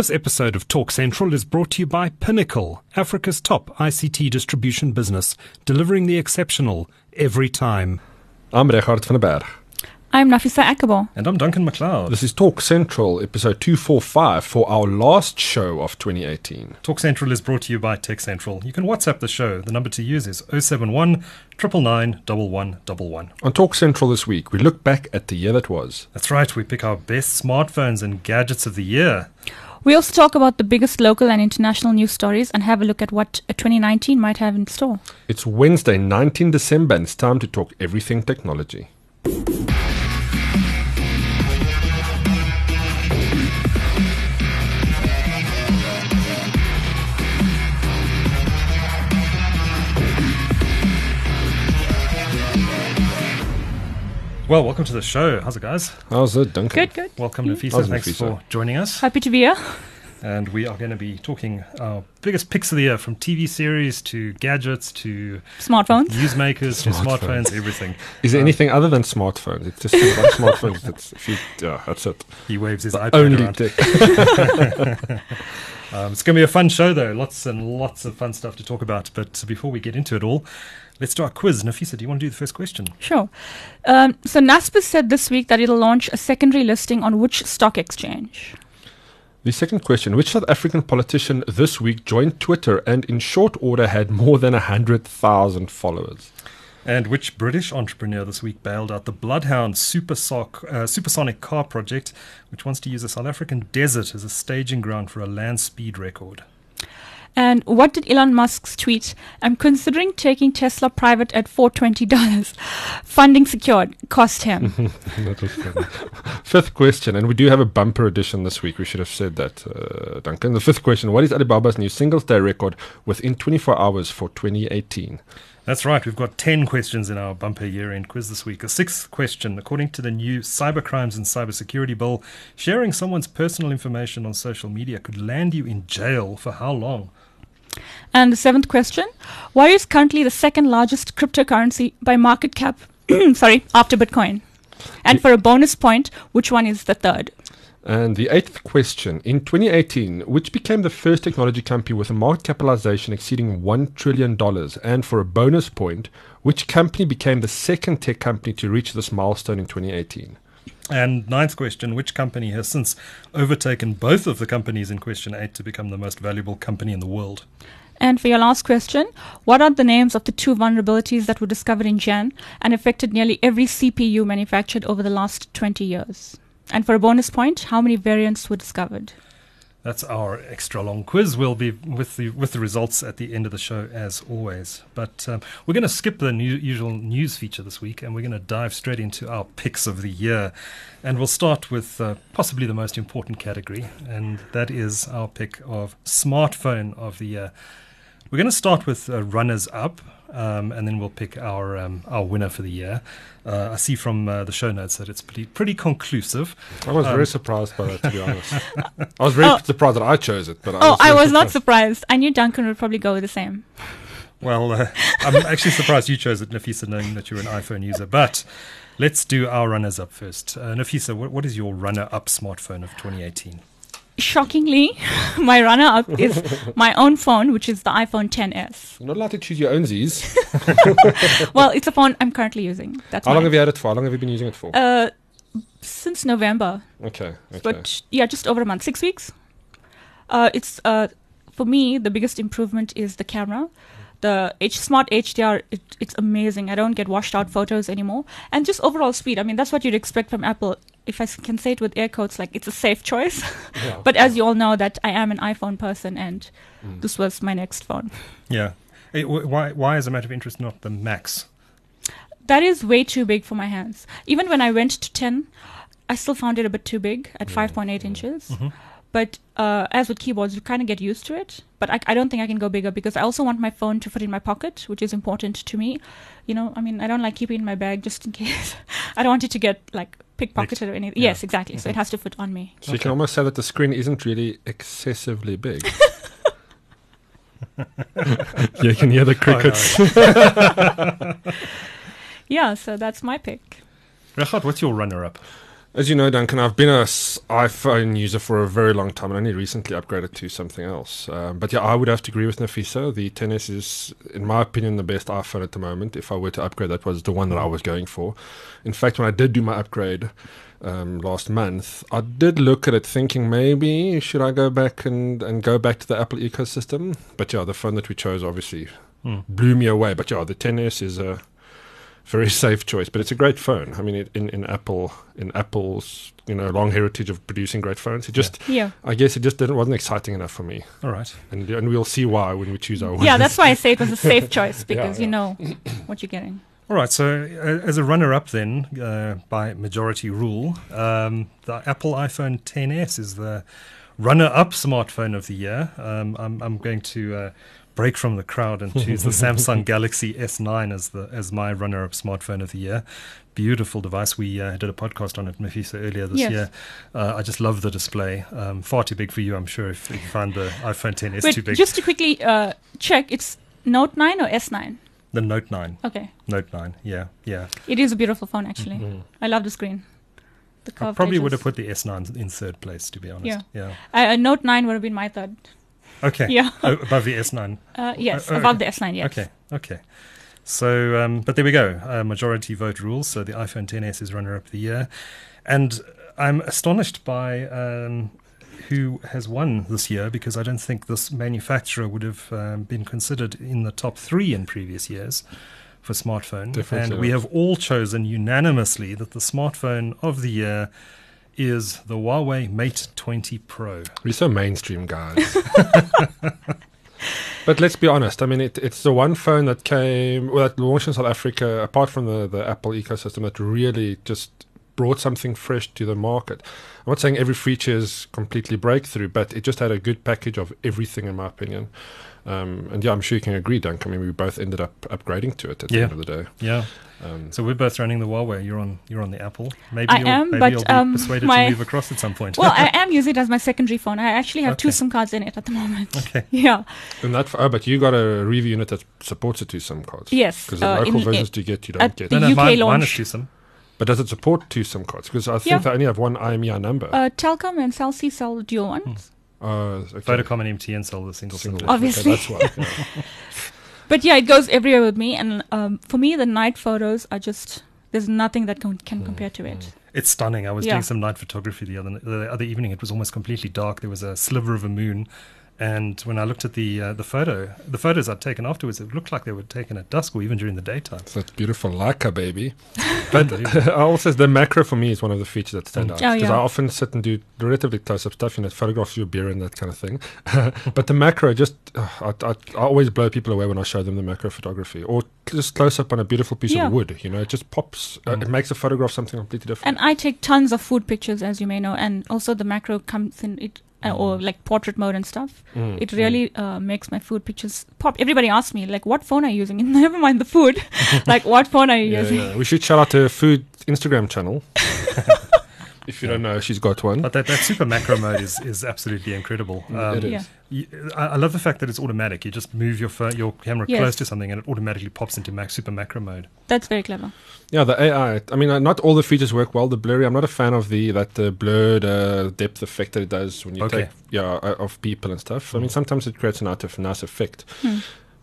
This episode of Talk Central is brought to you by Pinnacle, Africa's top ICT distribution business, delivering the exceptional every time. I'm Regardt van der Berg. I'm Nafisa Akabor. And I'm Duncan McLeod. This is Talk Central, episode 245, for our last show of 2018. Talk Central is brought to you by Tech Central. You can WhatsApp the show. The number to use is 071 999 On Talk Central this week, we look back at the year that was. That's right, we pick our best smartphones and gadgets of the year. We also talk about the biggest local and international news stories and have a look at what uh, 2019 might have in store. It's Wednesday, 19 December, and it's time to talk everything technology. Well, welcome to the show. How's it, guys? How's it, Duncan? Good, good. Welcome, Nafisa. How's Thanks Nafisa? for joining us. Happy to be here. And we are going to be talking our biggest picks of the year from TV series to gadgets to Smartphones. newsmakers to Smartphones. smartphones, everything. Is there Um, anything other than smartphones? It's just about smartphones. That's, if you, yeah, that's it. He waves his iPad Only around. tech. Um, it's going to be a fun show, though. Lots and lots of fun stuff to talk about. But before we get into it all, let's do our quiz. Nafisa, do you want to do the first question? Sure. Um, so Naspers said this week that it'll launch a secondary listing on which stock exchange? The second question Which South African politician this week joined Twitter and in short order had more than 100,000 followers? And which British entrepreneur this week bailed out the Bloodhound supersoc, uh, supersonic car project, which wants to use a South African desert as a staging ground for a land speed record? And what did Elon Musk's tweet? I'm considering taking Tesla private at $420. Funding secured. Cost him. that was funny. fifth question, and we do have a bumper edition this week. We should have said that, uh, Duncan. The fifth question What is Alibaba's new singles day record within 24 hours for 2018? That's right. We've got 10 questions in our bumper year end quiz this week. A sixth question according to the new Cybercrimes and Cybersecurity Bill, sharing someone's personal information on social media could land you in jail for how long? And the seventh question Why is currently the second largest cryptocurrency by market cap? sorry, after Bitcoin. And for a bonus point, which one is the third? And the eighth question In 2018, which became the first technology company with a market capitalization exceeding $1 trillion? And for a bonus point, which company became the second tech company to reach this milestone in 2018? And ninth question Which company has since overtaken both of the companies in question eight to become the most valuable company in the world? And for your last question, what are the names of the two vulnerabilities that were discovered in Jan and affected nearly every CPU manufactured over the last 20 years? And for a bonus point, how many variants were discovered? That's our extra long quiz. We'll be with the with the results at the end of the show, as always. But um, we're going to skip the new, usual news feature this week, and we're going to dive straight into our picks of the year. And we'll start with uh, possibly the most important category, and that is our pick of smartphone of the year. We're going to start with uh, runners up, um, and then we'll pick our um, our winner for the year. Uh, I see from uh, the show notes that it's pretty pretty conclusive. I was Um, very surprised by that, to be honest. I was very Oh. surprised that I chose it, but I Oh, was I very was not surprised. surprised. I knew Duncan would probably go with the same. Well, uh, I'm actually surprised you chose it, Nafisa, knowing that you're an iPhone user. But let's do our runners up first. Uh, Nafisa, what, what is your runner up smartphone of 2018? Shockingly, my runner up is my own phone, which is the iPhone 10s. You're not allowed to choose your own Z's. Well, it's a phone I'm currently using. That's How long have you had it for? How long have you been using it for? Uh, since November, okay, okay. but yeah, just over a month, six weeks. Uh, it's uh, for me the biggest improvement is the camera. The H Smart HDR, it, it's amazing. I don't get washed out photos anymore, and just overall speed. I mean, that's what you'd expect from Apple. If I can say it with air quotes, like it's a safe choice. Yeah. but as you all know, that I am an iPhone person, and Mm. this was my next phone. Yeah. Hey, wh- why, why, as a matter of interest, not the Max? That is way too big for my hands. Even when I went to 10, I still found it a bit too big at 5.8 inches. Mhm. But uh, as with keyboards, you kind of get used to it. But I, I don't think I can go bigger because I also want my phone to fit in my pocket, which is important to me. You know, I mean, I don't like keeping it in my bag just in case. I don't want it to get like pickpocketed or anything. Yeah. Yes, exactly. So it has to fit on me. So you can almost say that the screen isn't really excessively big. you can hear the crickets. Yeah, so that's my pick. Regardt, what's your runner up? As you know, Duncan, I've been a iPhone user for a very long time and only recently upgraded to something else. Um, but yeah, I would have to agree with Nafisa. The 10s is, in my opinion, the best iPhone at the moment. If I were to upgrade, that was the one that I was going for. In fact, when I did do my upgrade um, last month, I did look at it thinking maybe should I go back and, and go back to the Apple ecosystem. But yeah, the phone that we chose obviously Hmm. blew me away. But yeah, the 10s is a very safe choice, but it's a great phone. I mean, it, in in Apple in Apple's you know long heritage of producing great phones, it just Yeah. I guess it just didn't wasn't exciting enough for me, All right. and and we'll see why when we choose our. Yeah, that's why I say it was a safe choice because yeah. you know what you're getting. All right, so uh, as a runner-up, then uh, by majority rule, um, the Apple iPhone 10s is the runner-up smartphone of the year. Um, I'm, I'm going to uh, break from the crowd and choose the Samsung Galaxy S9 as the as my runner-up smartphone of the year. Beautiful device. We uh, did a podcast on it, Nafisa, earlier this Yes. year. Uh, I just love the display. Um, far too big for you, I'm sure. If you find the iPhone 10s Wait, too big, just to quickly uh, check, it's Note 9 or S9? the Note 9. Okay, Note 9. Yeah, yeah. it is a beautiful phone actually. Mhm. I love the screen. The I curved probably would have put the S9 in third place, to be honest. Yeah. yeah. Uh, Note 9 would have been my third. Okay. Yeah. Oh, above the S9. Uh, yes, Uh, above the S9. Yes. Okay. Okay. So, um, but there we go. Uh, majority vote rules. So the iPhone 10s is runner up of the year, and I'm astonished by um, who has won this year because I don't think this manufacturer would have um, been considered in the top three in previous years for smartphone. Definitely and we have all chosen unanimously that the smartphone of the year is the Huawei Mate 20 Pro. We're so mainstream, guys. but let's be honest. I mean, it, it's the one phone that came, well, that launched in South Africa, apart from the, the Apple ecosystem, that really just brought something fresh to the market. I'm not saying every feature is completely breakthrough, but it just had a good package of everything, in my opinion. Um, and yeah, I'm sure you can agree, Dunk. I mean, we both ended up upgrading to it at the Yeah. end of the day. Yeah. Um, So we're both running the Huawei. You're on. You're on the Apple. Maybe I you'll, am, maybe but, you'll be um, persuaded my- to move across at some point. well, I am using it as my secondary phone. I actually have two SIM cards in it at the moment. okay. Yeah. and that, oh, but you got a review unit that supports it to some cards. Yes. Because the uh, local in- versions you get, you don't get. the no, no, UK mine, mine is launch. two SIM. But does it support two SIM cards? Because I think Yeah. they only have one IMEI number. Uh, Telkom and Cell C sell dual Hmm. Ones. Uh, okay. Vodacom and MTN sell the single SIM. Single. Obviously. Okay, that's why. yeah. But yeah, it goes everywhere with me. And um, for me, the night photos are just there's nothing that can, can compare to it. It's stunning. I was Yeah. doing some night photography the other the other evening. It was almost completely dark. There was a sliver of a moon, and when I looked at the uh, the photo, the photos I'd taken afterwards, it looked like they were taken at dusk or even during the daytime. So it's beautiful Leica, baby. But I also, the macro for me is one of the features that stand Mm. out. Oh, Because yeah. I often sit and do relatively close up stuff, you know, photographs of your beer and that kind of thing. but the macro just, uh, I, I, I always blow people away when I show them the macro photography or just close up on a beautiful piece Yeah. of wood. You know, it just pops, uh, Mm. it makes a photograph something completely different. And I take tons of food pictures, as you may know, and also the macro comes in it. Uh, or like portrait mode and stuff. Mm, It mm. really uh, makes my food pictures pop. Everybody asks me like, "What phone are you using?" Never mind the food. like, what phone are you Yeah, using? yeah. We should shout out to food Instagram channel. if you don't know, she's got one. But that, that super macro mode is, is absolutely incredible. Um, it is. Yeah. y- I, I love the fact that it's automatic. You just move your phone, your camera Yes. close to something, and it automatically pops into mac, super macro mode. That's very clever. Yeah, the AI. I mean, uh, not all the features work well. The blurry. I'm not a fan of the that uh, blurred uh, depth effect that it does when you Okay. take yeah uh, of people and stuff. I mean, Mm. sometimes it creates an out of nice effect, Hmm.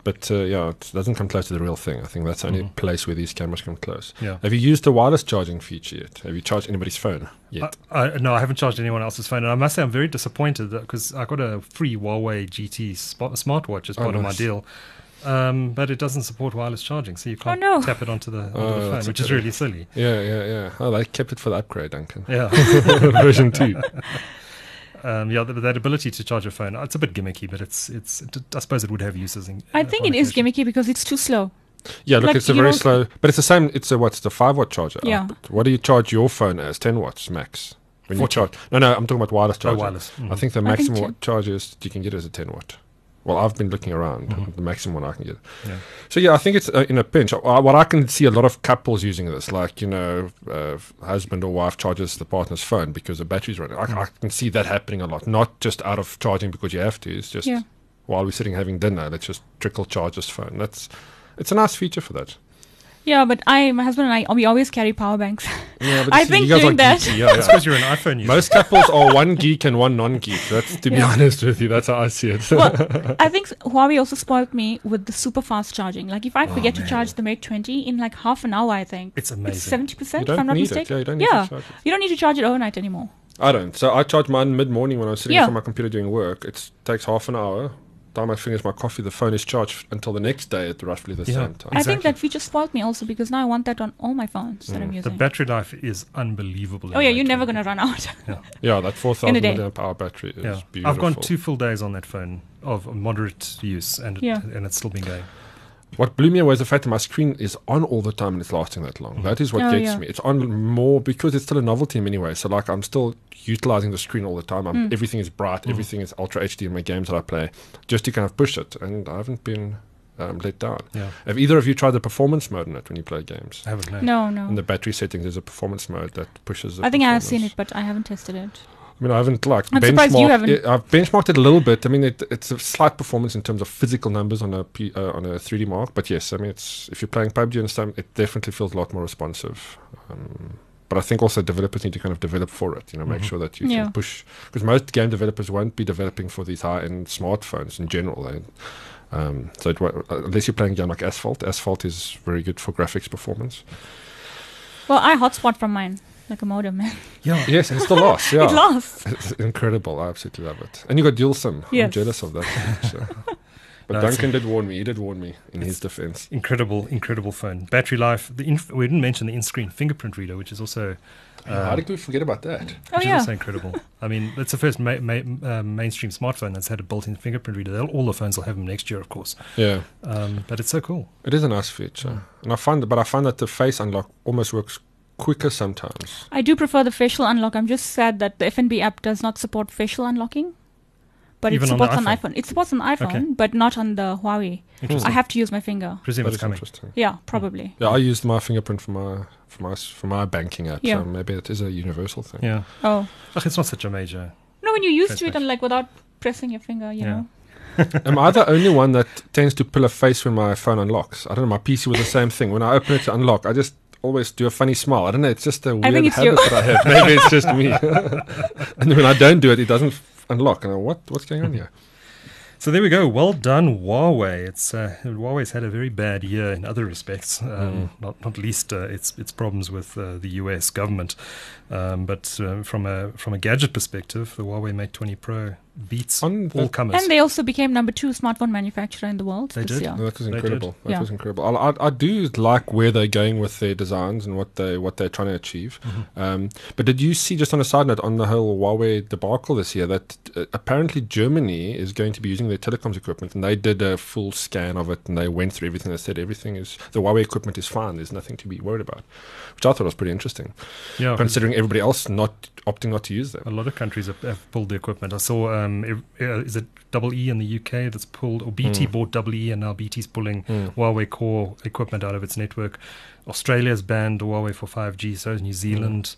But uh, yeah, it doesn't come close to the real thing. I think that's the only Mhm. place where these cameras come close. Yeah. Have you used the wireless charging feature yet? Have you charged anybody's phone yet? I, I, no, I haven't charged anyone else's phone, and I must say I'm very disappointed because I got a free Huawei GT Sport, smartwatch as Oh, part of my deal, um, but it doesn't support wireless charging, so you can't no. tap it onto the, onto Oh, the phone, which is really silly. yeah, yeah, yeah. Oh, they kept it for the upgrade, Duncan. Yeah, Version two. um, yeah, that, that ability to charge your phone, it's a bit gimmicky, but it's it's. I suppose it would have uses. In, I think on it is occasion. gimmicky because it's too slow. Yeah, look, Like, it's a very slow, but it's the same. It's a what's the five watt charger? Yeah. output. What do you charge your phone as? Ten watts max. When you charge? No, no, I'm talking about wireless Oh, charging. wireless. I Mhm. think the I think maximum ten. watt charges you can get is a 10 watt. Well, I've been looking around. Mhm. The maximum one I can get. Yeah. So yeah, I think it's uh, in a pinch. Uh, what I can see a lot of couples using this, like you know, uh, husband or wife charges the partner's phone because the battery's running. I, Mm. I can see that happening a lot. Not just out of charging because you have to. It's just Yeah. while we're sitting having dinner, let's just trickle charge this phone. That's it's a nice feature for that. Yeah, but I, my husband and I, we always carry power banks. Yeah, but I see, think you guys doing are that- geeky, Yeah, That's yeah. because you're an iPhone user. Most couples are one geek and one non-geek. That's to be Yeah. honest with you. That's how I see it. well, I think Huawei also spoiled me with the super fast charging. Like if I Oh, forget to charge the Mate 20 in like half an hour, I think it's it's amazing. Seventy percent, If don't I'm not need it. mistaken. Yeah, you don't need Yeah. to charge it. You don't need to charge it overnight anymore. I don't. So I charge mine mid-morning when I'm sitting Yeah. in front of my computer doing work. It takes half an hour. Time I finish my coffee, the phone is charged until the next day at roughly the Yeah. same time. Exactly. I think that feature spoiled me also because now I want that on all my phones that I'm mm. using. The battery life is unbelievable. oh yeah, you're never gonna run out. Yeah, yeah, that 4,000 day. milliamp hour battery is Yeah, beautiful. I've gone two full days on that phone of moderate use, and it, Yeah. and it's still been going. What blew me away is the fact that my screen is on all the time and it's lasting that long. That is what Oh, gets yeah. me. It's on more because it's still a novelty in many ways. So like I'm still utilizing the screen all the time. I'm, Mm. Everything is bright. Mm. Everything is ultra HD in my games that I play, just to kind of push it. And I haven't been um, let down. Yeah, Have either of you tried the performance mode in it when you play games? I haven't. No. No, no. In the battery settings, there's a performance mode that pushes. The I think I have seen it, but I haven't tested it. I mean, I haven't like I'm surprised you benchmarked. haven't. it- I've benchmarked it a little bit. I mean, it, it's a slight performance in terms of physical numbers on a P, uh, on a 3DMark, but yes, I mean, it's if you're playing PUBG and stuff, it definitely feels a lot more responsive. Um, but I think also developers need to kind of develop for it. You know, make Mhm. sure that you Yeah. can push because most game developers won't be developing for these high-end smartphones in general. They, um, so it, unless you're playing a game like Asphalt, Asphalt is very good for graphics performance. Well, I hotspot from mine like a modem. Yeah, Yes, it's the still lasts. Yeah, it lasts. It's incredible. I absolutely love it. And you got dual SIM. I'm jealous of that. so. But No, Duncan did warn me. He did warn me in his defense. incredible, incredible phone. Battery life. The inf- we didn't mention the in-screen fingerprint reader, which is also How um, did we forget about that? Oh which yeah. is also incredible. I mean, it's the first ma- ma- um, mainstream smartphone that's had a built-in fingerprint reader. They'll, all the phones will have them next year, of course. Yeah, Um, but it's so cool. it is a nice feature. And I find, that, but I find that the face unlock almost works quicker sometimes. I do prefer the facial unlock. I'm just sad that the FNB app does not support facial unlocking. But Even it supports on, iPhone? iPhone. It supports on iPhone, Okay. but not on the Huawei. Interesting. I have to use my finger. Presume That it's coming. interesting. Yeah, probably. Hmm. Yeah, I used my fingerprint for my for my for my banking app. Yeah. So maybe it is a universal thing. Yeah. Oh. Ugh, it's not such a major. No, when you're used to it and like without pressing your finger, you Yeah. know. Am I the only one that tends to pull a face when my phone unlocks? I don't know. My PC was the same thing. When I open it to unlock, I just always do a funny smile. I don't know. It's just a weird habit you. that I have. Maybe it's just me. and when I don't do it, it doesn't f- unlock. And I, what what's going on here? So there we go. Well done, Huawei. It's uh, Huawei's had a very bad year in other respects, um, Mm. not not least uh, its its problems with uh, the U.S. government. Um, but uh, from a from a gadget perspective, the Huawei Mate 20 Pro beats On all the- comers. And they also became number two smartphone manufacturer in the world They this did? year. No, that was incredible. That Yeah. was incredible. I, I, I do like where they're going with their designs and what they what they're trying to achieve. Mhm. Um, but did you see, just on a side note, on the whole Huawei debacle this year, that uh, apparently Germany is going to be using their telecoms equipment, and they did a full scan of it, and they went through everything. They said everything is the Huawei equipment is fine. There's nothing to be worried about, which I thought was pretty interesting, yeah, 'cause considering everybody else not opting not to use them. a lot of countries have, have pulled the equipment. I saw um, ev- uh, is it Double E in the UK that's pulled, or BT Mm. bought Double E, and now BT's pulling Mm. Huawei core equipment out of its network. Australia's banned Huawei for 5G, so is New Zealand,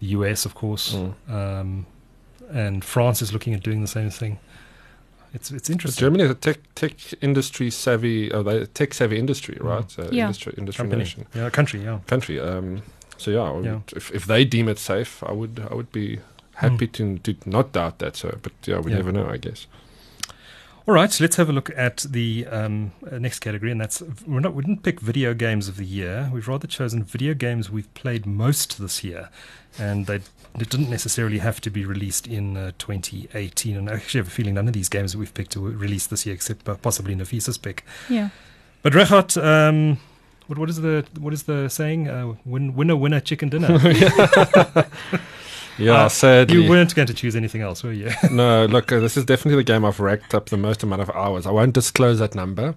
the US, of course, Mm. um, and France is looking at doing the same thing. It's it's But interesting. Germany is a tech tech industry savvy, uh, tech savvy industry, Mm. right? Uh, Yeah. Industry, industry Company, nation. yeah, country, yeah. country. Um, so yeah, I would, Yeah. If, if they deem it safe, I would I would be happy to to not doubt that. So, but yeah, we Yeah. never know, I guess. All right, so let's have a look at the um, uh, next category, and that's we're not we didn't pick video games of the year. We've rather chosen video games we've played most this year, and they it didn't necessarily have to be released in uh, 2018. And I actually have a feeling none of these games that we've picked were released this year, except uh, possibly Nafisa's pick. Yeah. But Regardt, um, what what is the what is the saying? Uh, win, winner, winner, chicken dinner. Yeah, Uh, sadly. you weren't going to choose anything else, were you? no, look, uh, this is definitely the game I've racked up the most amount of hours. I won't disclose that number.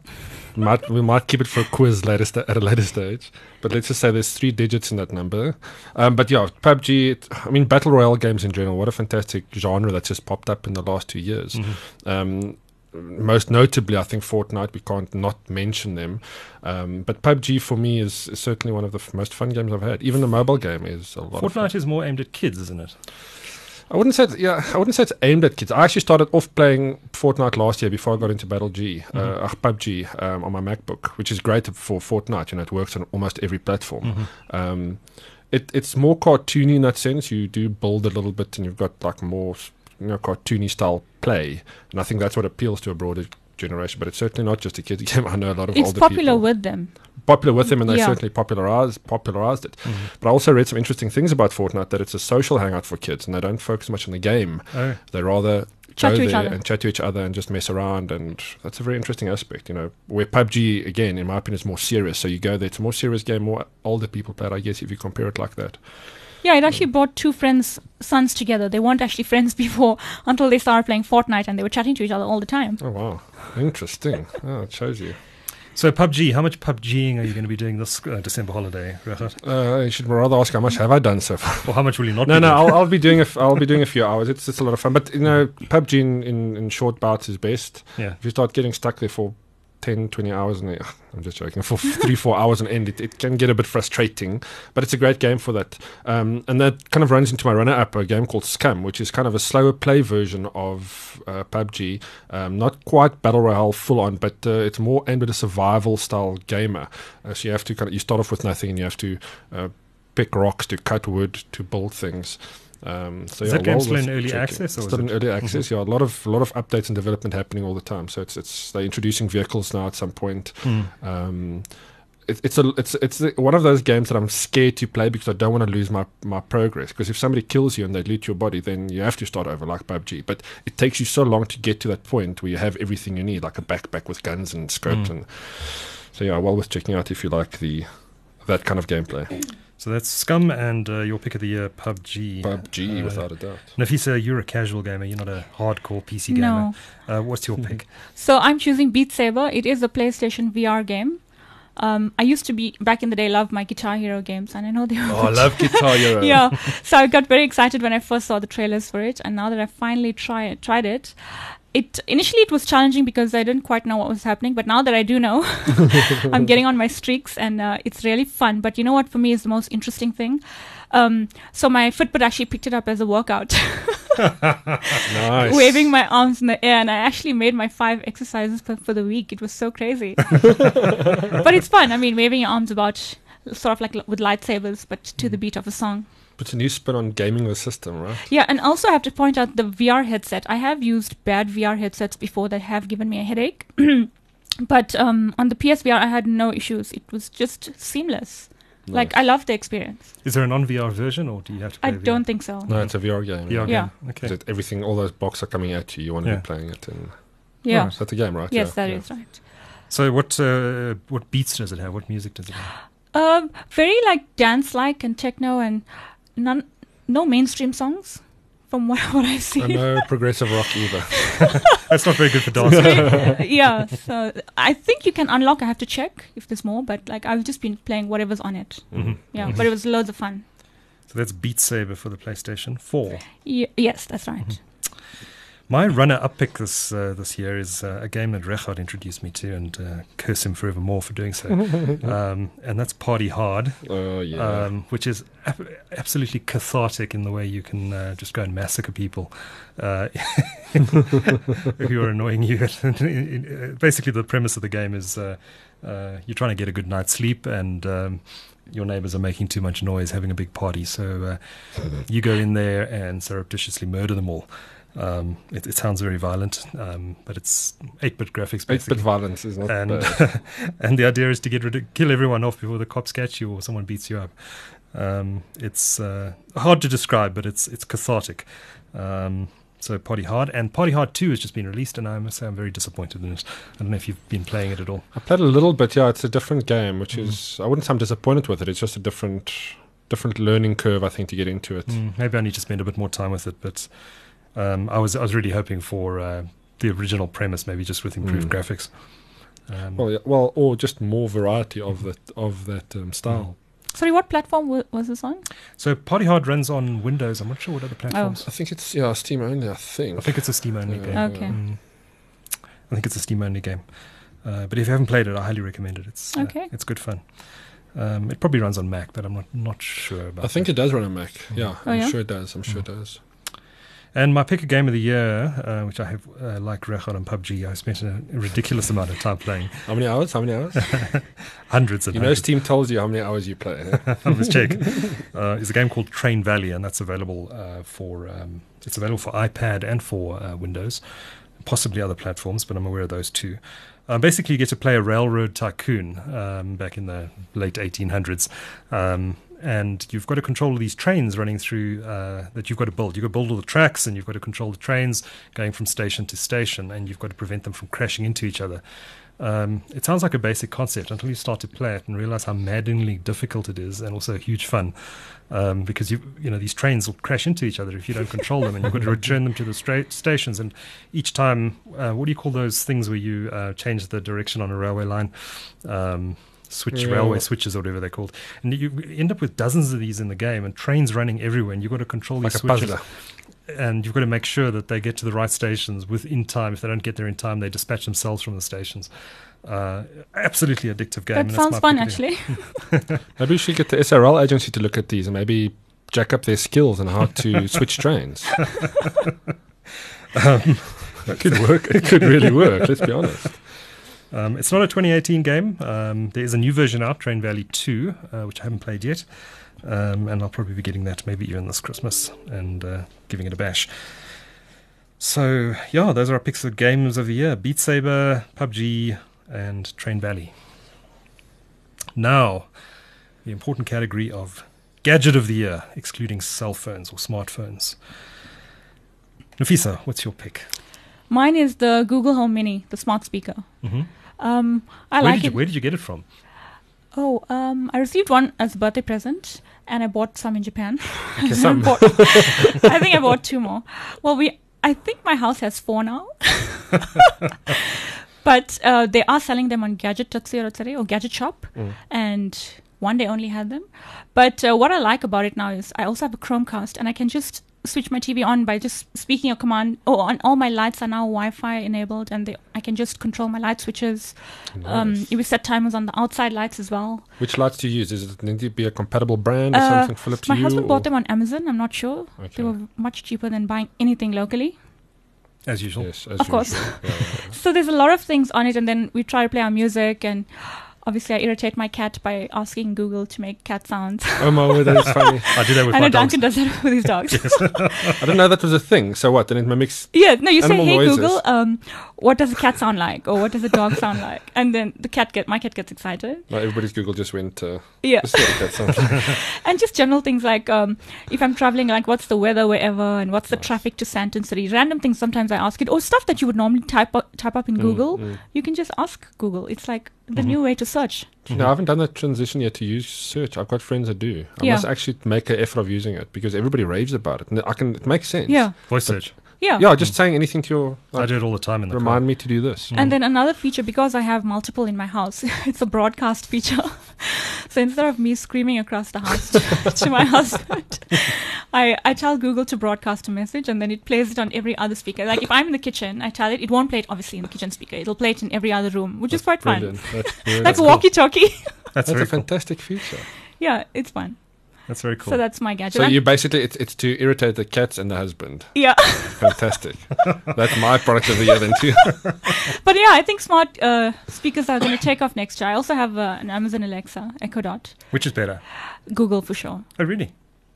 Might, we might keep it for a quiz later sta- at a later stage. But let's just say there's three digits in that number. Um, but yeah, PUBG, it, I mean, Battle Royale games in general, what a fantastic genre that's just popped up in the last two years. Mhm. Um, most notably, I think Fortnite. We can't not mention them. Um, but PUBG for me is, is certainly one of the f- most fun games I've had. Even the mobile game is a lot. Fortnite is more aimed at kids, isn't it? I wouldn't say it's, yeah, I wouldn't say it's aimed at kids. I actually started off playing Fortnite last year before I got into Battle G, uh, Mhm. uh, PUBG um, on my MacBook, which is great for Fortnite. You know, it works on almost every platform. Mhm. Um, it, it's more cartoony in that sense. You do build a little bit, and you've got like more you know cartoony style play, and I think that's what appeals to a broader generation. But it's certainly not just a kids game. I know a lot of It's older popular people with them. popular with them, and they Yeah. certainly popularized popularized it. Mhm. But I also read some interesting things about Fortnite that it's a social hangout for kids, and they don't focus much on the game. Oh, They rather Chat go to each there other. and chat to each other and just mess around, and that's a very interesting aspect. You know, where PUBG again, in my opinion, is more serious. So you go there; it's a more serious game, more older people play it. I guess if you compare it like that. Yeah, it actually brought two friends' sons together. They weren't actually friends before until they started playing Fortnite and they were chatting to each other all the time. Oh wow, interesting. oh, it shows you. So PUBG, how much PUBGing are you going to be doing this uh, December holiday, Regardt? Uh, you should rather ask how much have I done so far. Or how much will you not? No, be no, doing? I'll, I'll be doing a f- I'll be doing a few hours. It's it's a lot of fun, but you know, PUBG in, in, in short bouts is best. Yeah. If you start getting stuck there for 10, 20 hours, and I'm just joking, for three, four hours and end, it, it can get a bit frustrating. But it's a great game for that. Um, and that kind of runs into my runner-up, a game called Scum, which is kind of a slower play version of uh, PUBG. Um, not quite battle royale full on, but uh, it's more aimed at a survival style gamer. Uh, so you have to kind of you start off with nothing, and you have to uh, pick rocks to cut wood to build things. Um, so Is yeah, that game still in early checking. access, or Still in early access. Yeah, a lot of a lot of updates and development happening all the time. So it's it's they're introducing vehicles now at some point. Hmm. Um, it, it's a it's it's one of those games that I'm scared to play because I don't want to lose my my progress. Because if somebody kills you and they loot your body, then you have to start over like PUBG. But it takes you so long to get to that point where you have everything you need, like a backpack with guns and scopes Mm. and. So yeah, well worth checking out if you like the that kind of gameplay. So that's Scum and uh, your pick of the year, PUBG. PUBG, Uh, without a doubt. Nafisa, you're a casual gamer. You're not a hardcore PC gamer. No. Uh, what's your pick? So I'm choosing Beat Saber. It is a PlayStation VR game. Um, I used to be back in the day love my Guitar Hero games, and I know they were. Oh, I love Guitar Hero. yeah, so I got very excited when I first saw the trailers for it, and now that I finally try tried it, it initially it was challenging because I didn't quite know what was happening, but now that I do know, I'm getting on my streaks, and uh, it's really fun. But you know what? For me, is the most interesting thing. Um, so my Fitbit actually picked it up as a workout, nice. waving my arms in the air, and I actually made my five exercises for, for the week. It was so crazy, but it's fun. I mean, waving your arms about, sort of like l- with lightsabers, but to the beat of a song. Puts a new spin on gaming the system, right? Yeah, and also I have to point out the VR headset. I have used bad VR headsets before that have given me a headache. but um, on the PSVR, I had no issues. It was just seamless. Like, I love the experience. Is there a non VR version, or do you have to? Play I VR? don't think so. No, it's a VR game. VR Yeah. game. Okay. That everything, all those blocks are coming at you. You want to Yeah. be playing it, and Yeah. Right. that's a game, right? Yes, yeah. that yeah. is right. So what uh, what beats does it have? What music does it have? Um, very like dance like and techno and none, no mainstream songs from what, what I've And seen. no progressive rock either. That's not very good for dancing. Uh, yeah, so I think you can unlock. I have to check if there's more, but like I've just been playing whatever's on it. Mhm. Yeah, Mhm. but it was loads of fun. So that's Beat Saber for the PlayStation 4. Ye- yes, that's right. My runner-up pick this uh, this year is uh, a game that Regardt introduced me to, and uh, curse him forevermore for doing so. um, and that's Party Hard, Oh yeah. um, which is ab- absolutely cathartic in the way you can uh, just go and massacre people uh, who are annoying you. Basically, the premise of the game is uh, uh, you're trying to get a good night's sleep, and um, your neighbors are making too much noise, having a big party. So uh, you go in there and surreptitiously murder them all. Um, it, it sounds very violent, um, but it's 8-bit graphics Eight-bit violence is not and bad. and the idea is to get rid of, kill everyone off before the cops catch you or someone beats you up. Um, it's uh, hard to describe, but it's it's cathartic. Um, so Party Hard and Party Hard Two has just been released, and I must say I'm very disappointed in it. I don't know if you've been playing it at all. I played a little bit. Yeah, it's a different game, which Mhm. is I wouldn't say I'm disappointed with it. It's just a different different learning curve, I think, to get into it. Mm, maybe I need to spend a bit more time with it, but um, I was I was really hoping for uh, the original premise, maybe just with improved Mm. graphics. Um, Well, yeah, well, or just more variety of that of that um, style. Sorry, what platform wa- was this on? so Party Hard runs on Windows. I'm not sure what other platforms. Oh. I think it's yeah Steam only. I think. I think it's a Steam only Yeah. game. Okay. Mm. I think it's a Steam only game. Uh, but if you haven't played it, I highly recommend it. It's uh, Okay. it's good fun. Um, it probably runs on Mac, but I'm not not sure about. I think that. it does run on Mac. Yeah, Oh, I'm yeah? sure it does. I'm sure it Mm. does. And my pick a game of the year, uh, which I have uh, like Regardt and PUBG, I spent a ridiculous amount of time playing, How many hours? How many hours? hundreds and you know, hundreds. Steam tells you how many hours you play. eh? I must check. Uh, is a game called Train Valley, and that's available uh, for um, it's available for iPad and for uh, Windows, possibly other platforms, but I'm aware of those two. Um, basically, you get to play a railroad tycoon um, back in the late 1800s. Um, and you've got to control these trains running through uh, that you've got to build. You've got to build all the tracks, and you've got to control the trains going from station to station, and you've got to prevent them from crashing into each other. Um, it sounds like a basic concept until you start to play it and realize how maddeningly difficult it is, and also huge fun. Um, because you you know these trains will crash into each other if you don't control them, and you've got to return them to the stations. And each time, uh, what do you call those things where you uh, change the direction on a railway line? Um, switch Yeah. railway switches or whatever they're called, and you end up with dozens of these in the game, and trains running everywhere, and you've got to control like these a switches puzzler. and you've got to make sure that they get to the right stations within time. If they don't get there in time, they dispatch themselves from the stations. Uh, absolutely addictive game. that and sounds fun, pick of the- actually. Maybe we should get the SRL agency to look at these and maybe jack up their skills and how to switch trains. It could work. It could really work, let's be honest. Um, it's not a 2018 game. Um, there is a new version out, Train Valley 2, uh, which I haven't played yet. Um, and I'll probably be getting that maybe even this Christmas and uh, giving it a bash. So, yeah, those are our picks of games of the year Beat Saber, PUBG, and Train Valley. Now, the important category of gadget of the year, excluding cell phones or smartphones. Nafisa, what's your pick? Mine is the Google Home Mini, the smart speaker. hmm Um, I where, like did you, it. where did you get it from? Oh, um, I received one as a birthday present, and I bought some in Japan. Okay, some. Bought- I think I bought two more. Well, we I think my house has four now. but uh, they are selling them on Gadget or Gadget Shop, Mm. and one day only had them. But uh, what I like about it now is I also have a Chromecast, and I can just switch my TV on by just speaking a command. Oh, and all my lights are now Wi-Fi enabled, and they, I can just control my light switches. Um, Nice. we set timers on the outside lights as well. Which lights do you use? Is it need to be a compatible brand or Uh, something Philips My Hue? husband or- bought them on Amazon. I'm not sure. Okay. They were much cheaper than buying anything locally. As usual. Yes, as Of course. Yeah, yeah, yeah. So there's a lot of things on it, and then we try to play our music, and obviously I irritate my cat by asking Google to make cat sounds. Oh my word, that is funny. I do that with I my know dogs. Duncan does that with his dogs. I didn't know that was a thing. So what? Then it mimics. Yeah, no, you say, "Hey noises. Google, um, what does a cat sound like, or what does a dog sound like?" And then the cat get my cat gets excited. Like everybody's Google just went. Uh, Yeah, this is what that sounds like. and just general things like um, if I'm traveling, like what's the weather wherever, and what's the Nice. traffic to Sandton City. Random things. Sometimes I ask it, or stuff that you would normally type up, type up in Mm, Google. mm. You can just ask Google. It's like the Mhm. new way to search. No, I haven't done that transition yet to use search. I've got friends that do. I Yeah. must actually make an effort of using it because everybody raves about it. And I can. It makes sense. Yeah, Voice search. Yeah. Yeah, just saying anything to your. I do it all the time in the remind me to do this. Mm. And then another feature, because I have multiple in my house, it's a broadcast feature. so instead of me screaming across the house to, to my husband, I, I tell Google to broadcast a message and then it plays it on every other speaker. Like if I'm in the kitchen, I tell it, it won't play it obviously in the kitchen speaker. It'll play it in every other room, which is quite Brilliant. fun. That's, really Like walkie talkie. That's, That's a cool. fantastic feature. yeah, it's fun. That's very cool. So that's my gadget. So you basically it's it's to irritate the cats and the husband. yeah. Fantastic. That's my product of the year then too. But yeah, I think smart uh, speakers are going to take off next year. I also have uh, an Amazon Alexa, Echo Dot, Which is better? Google for sure. Oh, really?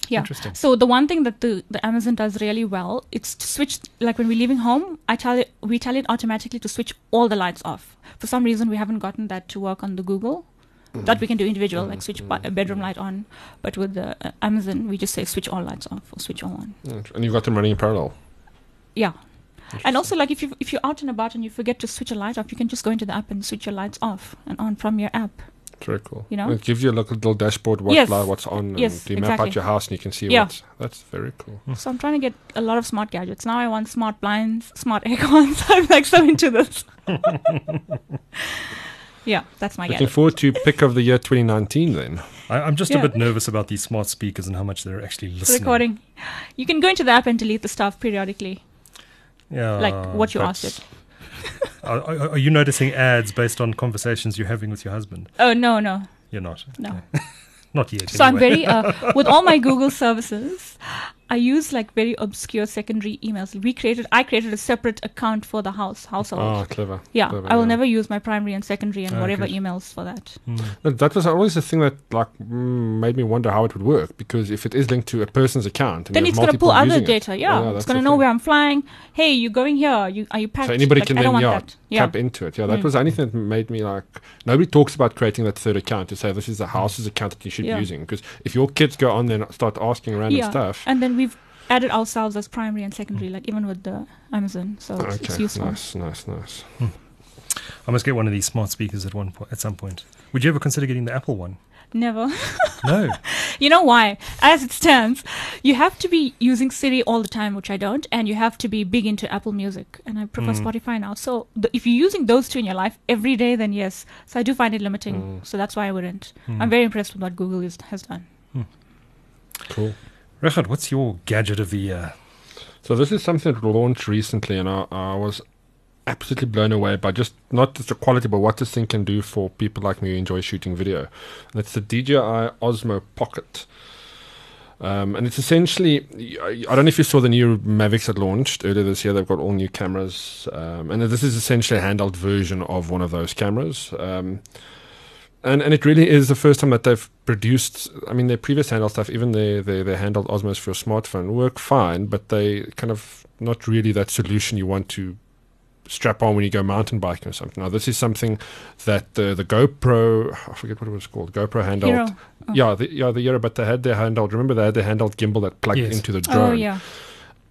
Yeah. Interesting. So the one thing that the, the Amazon does really well, it's to switch like when we're leaving home, I tell it we tell it automatically to switch all the lights off. For some reason we haven't gotten that to work on the Google. Mm-hmm. That we can do individual, like switch mm-hmm. bu- a bedroom light on, but with the uh, Amazon we just say switch all lights off or switch all on. And you've got them running in parallel. Yeah. And also like if you if you're out and about and you forget to switch a light off, you can just go into the app and switch your lights off and on from your app. It's very cool. You know? And it gives you a little, little dashboard what Yes. li- what's on Yes, and you map exactly. out your house and you can see Yeah. what's that's very cool. Hmm. So I'm trying to get a lot of smart gadgets. Now I want smart blinds, smart aircons. I'm like so into this. yeah, that's my Looking gadget. forward to pick of the year 2019 then. I, I'm just a bit nervous about these smart speakers and how much they're actually It's listening. recording. You can go into the app and delete the stuff periodically, Yeah. like what you asked it. Are, are are you noticing ads based on conversations you're having with your husband? Oh no, no, You're not. no. Okay. Not yet. So I'm very uh, with all my Google services. I use like very obscure secondary emails. We created, I created a separate account for the house household. Oh, clever. yeah, clever, I will yeah. never use my primary and secondary and Ah, whatever good. emails for that. Mm. That was always the thing that like mm, made me wonder how it would work because if it is linked to a person's account, and then it's going to pull other using it- data. Yeah, it's going to know thing. where I'm flying. Hey, you're going here? You are you packed? So anybody Like, can then yeah, tap into it. Yeah, that Mm. was the only thing that made me like. Nobody talks about creating that third account to say this is the house's account that you should Yeah. be using because if your kids go on there and start asking random Yeah. stuff. And then we've added ourselves as primary and secondary, like even with the Amazon. So it's, it's useful. nice, nice, nice. I must get one of these smart speakers at one point. At some point, would you ever consider getting the Apple one? Never. No. You know why? As it stands, you have to be using Siri all the time, which I don't, and you have to be big into Apple Music, and I prefer Mm. Spotify now. So the, if you're using those two in your life every day, then yes. So I do find it limiting. Mm. So that's why I wouldn't. Mm. I'm very impressed with what Google is, has done. Cool. Regardt, what's your gadget of the year? So this is something that launched recently, and I, I was absolutely blown away by just not just the quality, but what this thing can do for people like me who enjoy shooting video. And it's the DJI Osmo Pocket. Um, and it's essentially, I don't know if you saw the new Mavics that launched earlier this year. They've got all new cameras, um, and this is essentially a handheld version of one of those cameras. Um, and and it really is the first time that they've produced. I mean, their previous handheld stuff, even their their, their handheld Osmos for your smartphone, work fine, but they kind of not really that solution you want to strap on when you go mountain biking or something. Now, this is something that the the GoPro, I forget what it was called, GoPro handheld. Oh. Yeah, the, yeah, the Hero, but they had their handheld. Remember, they had their handheld gimbal that plugged Yes. into the oh, drone. Oh yeah.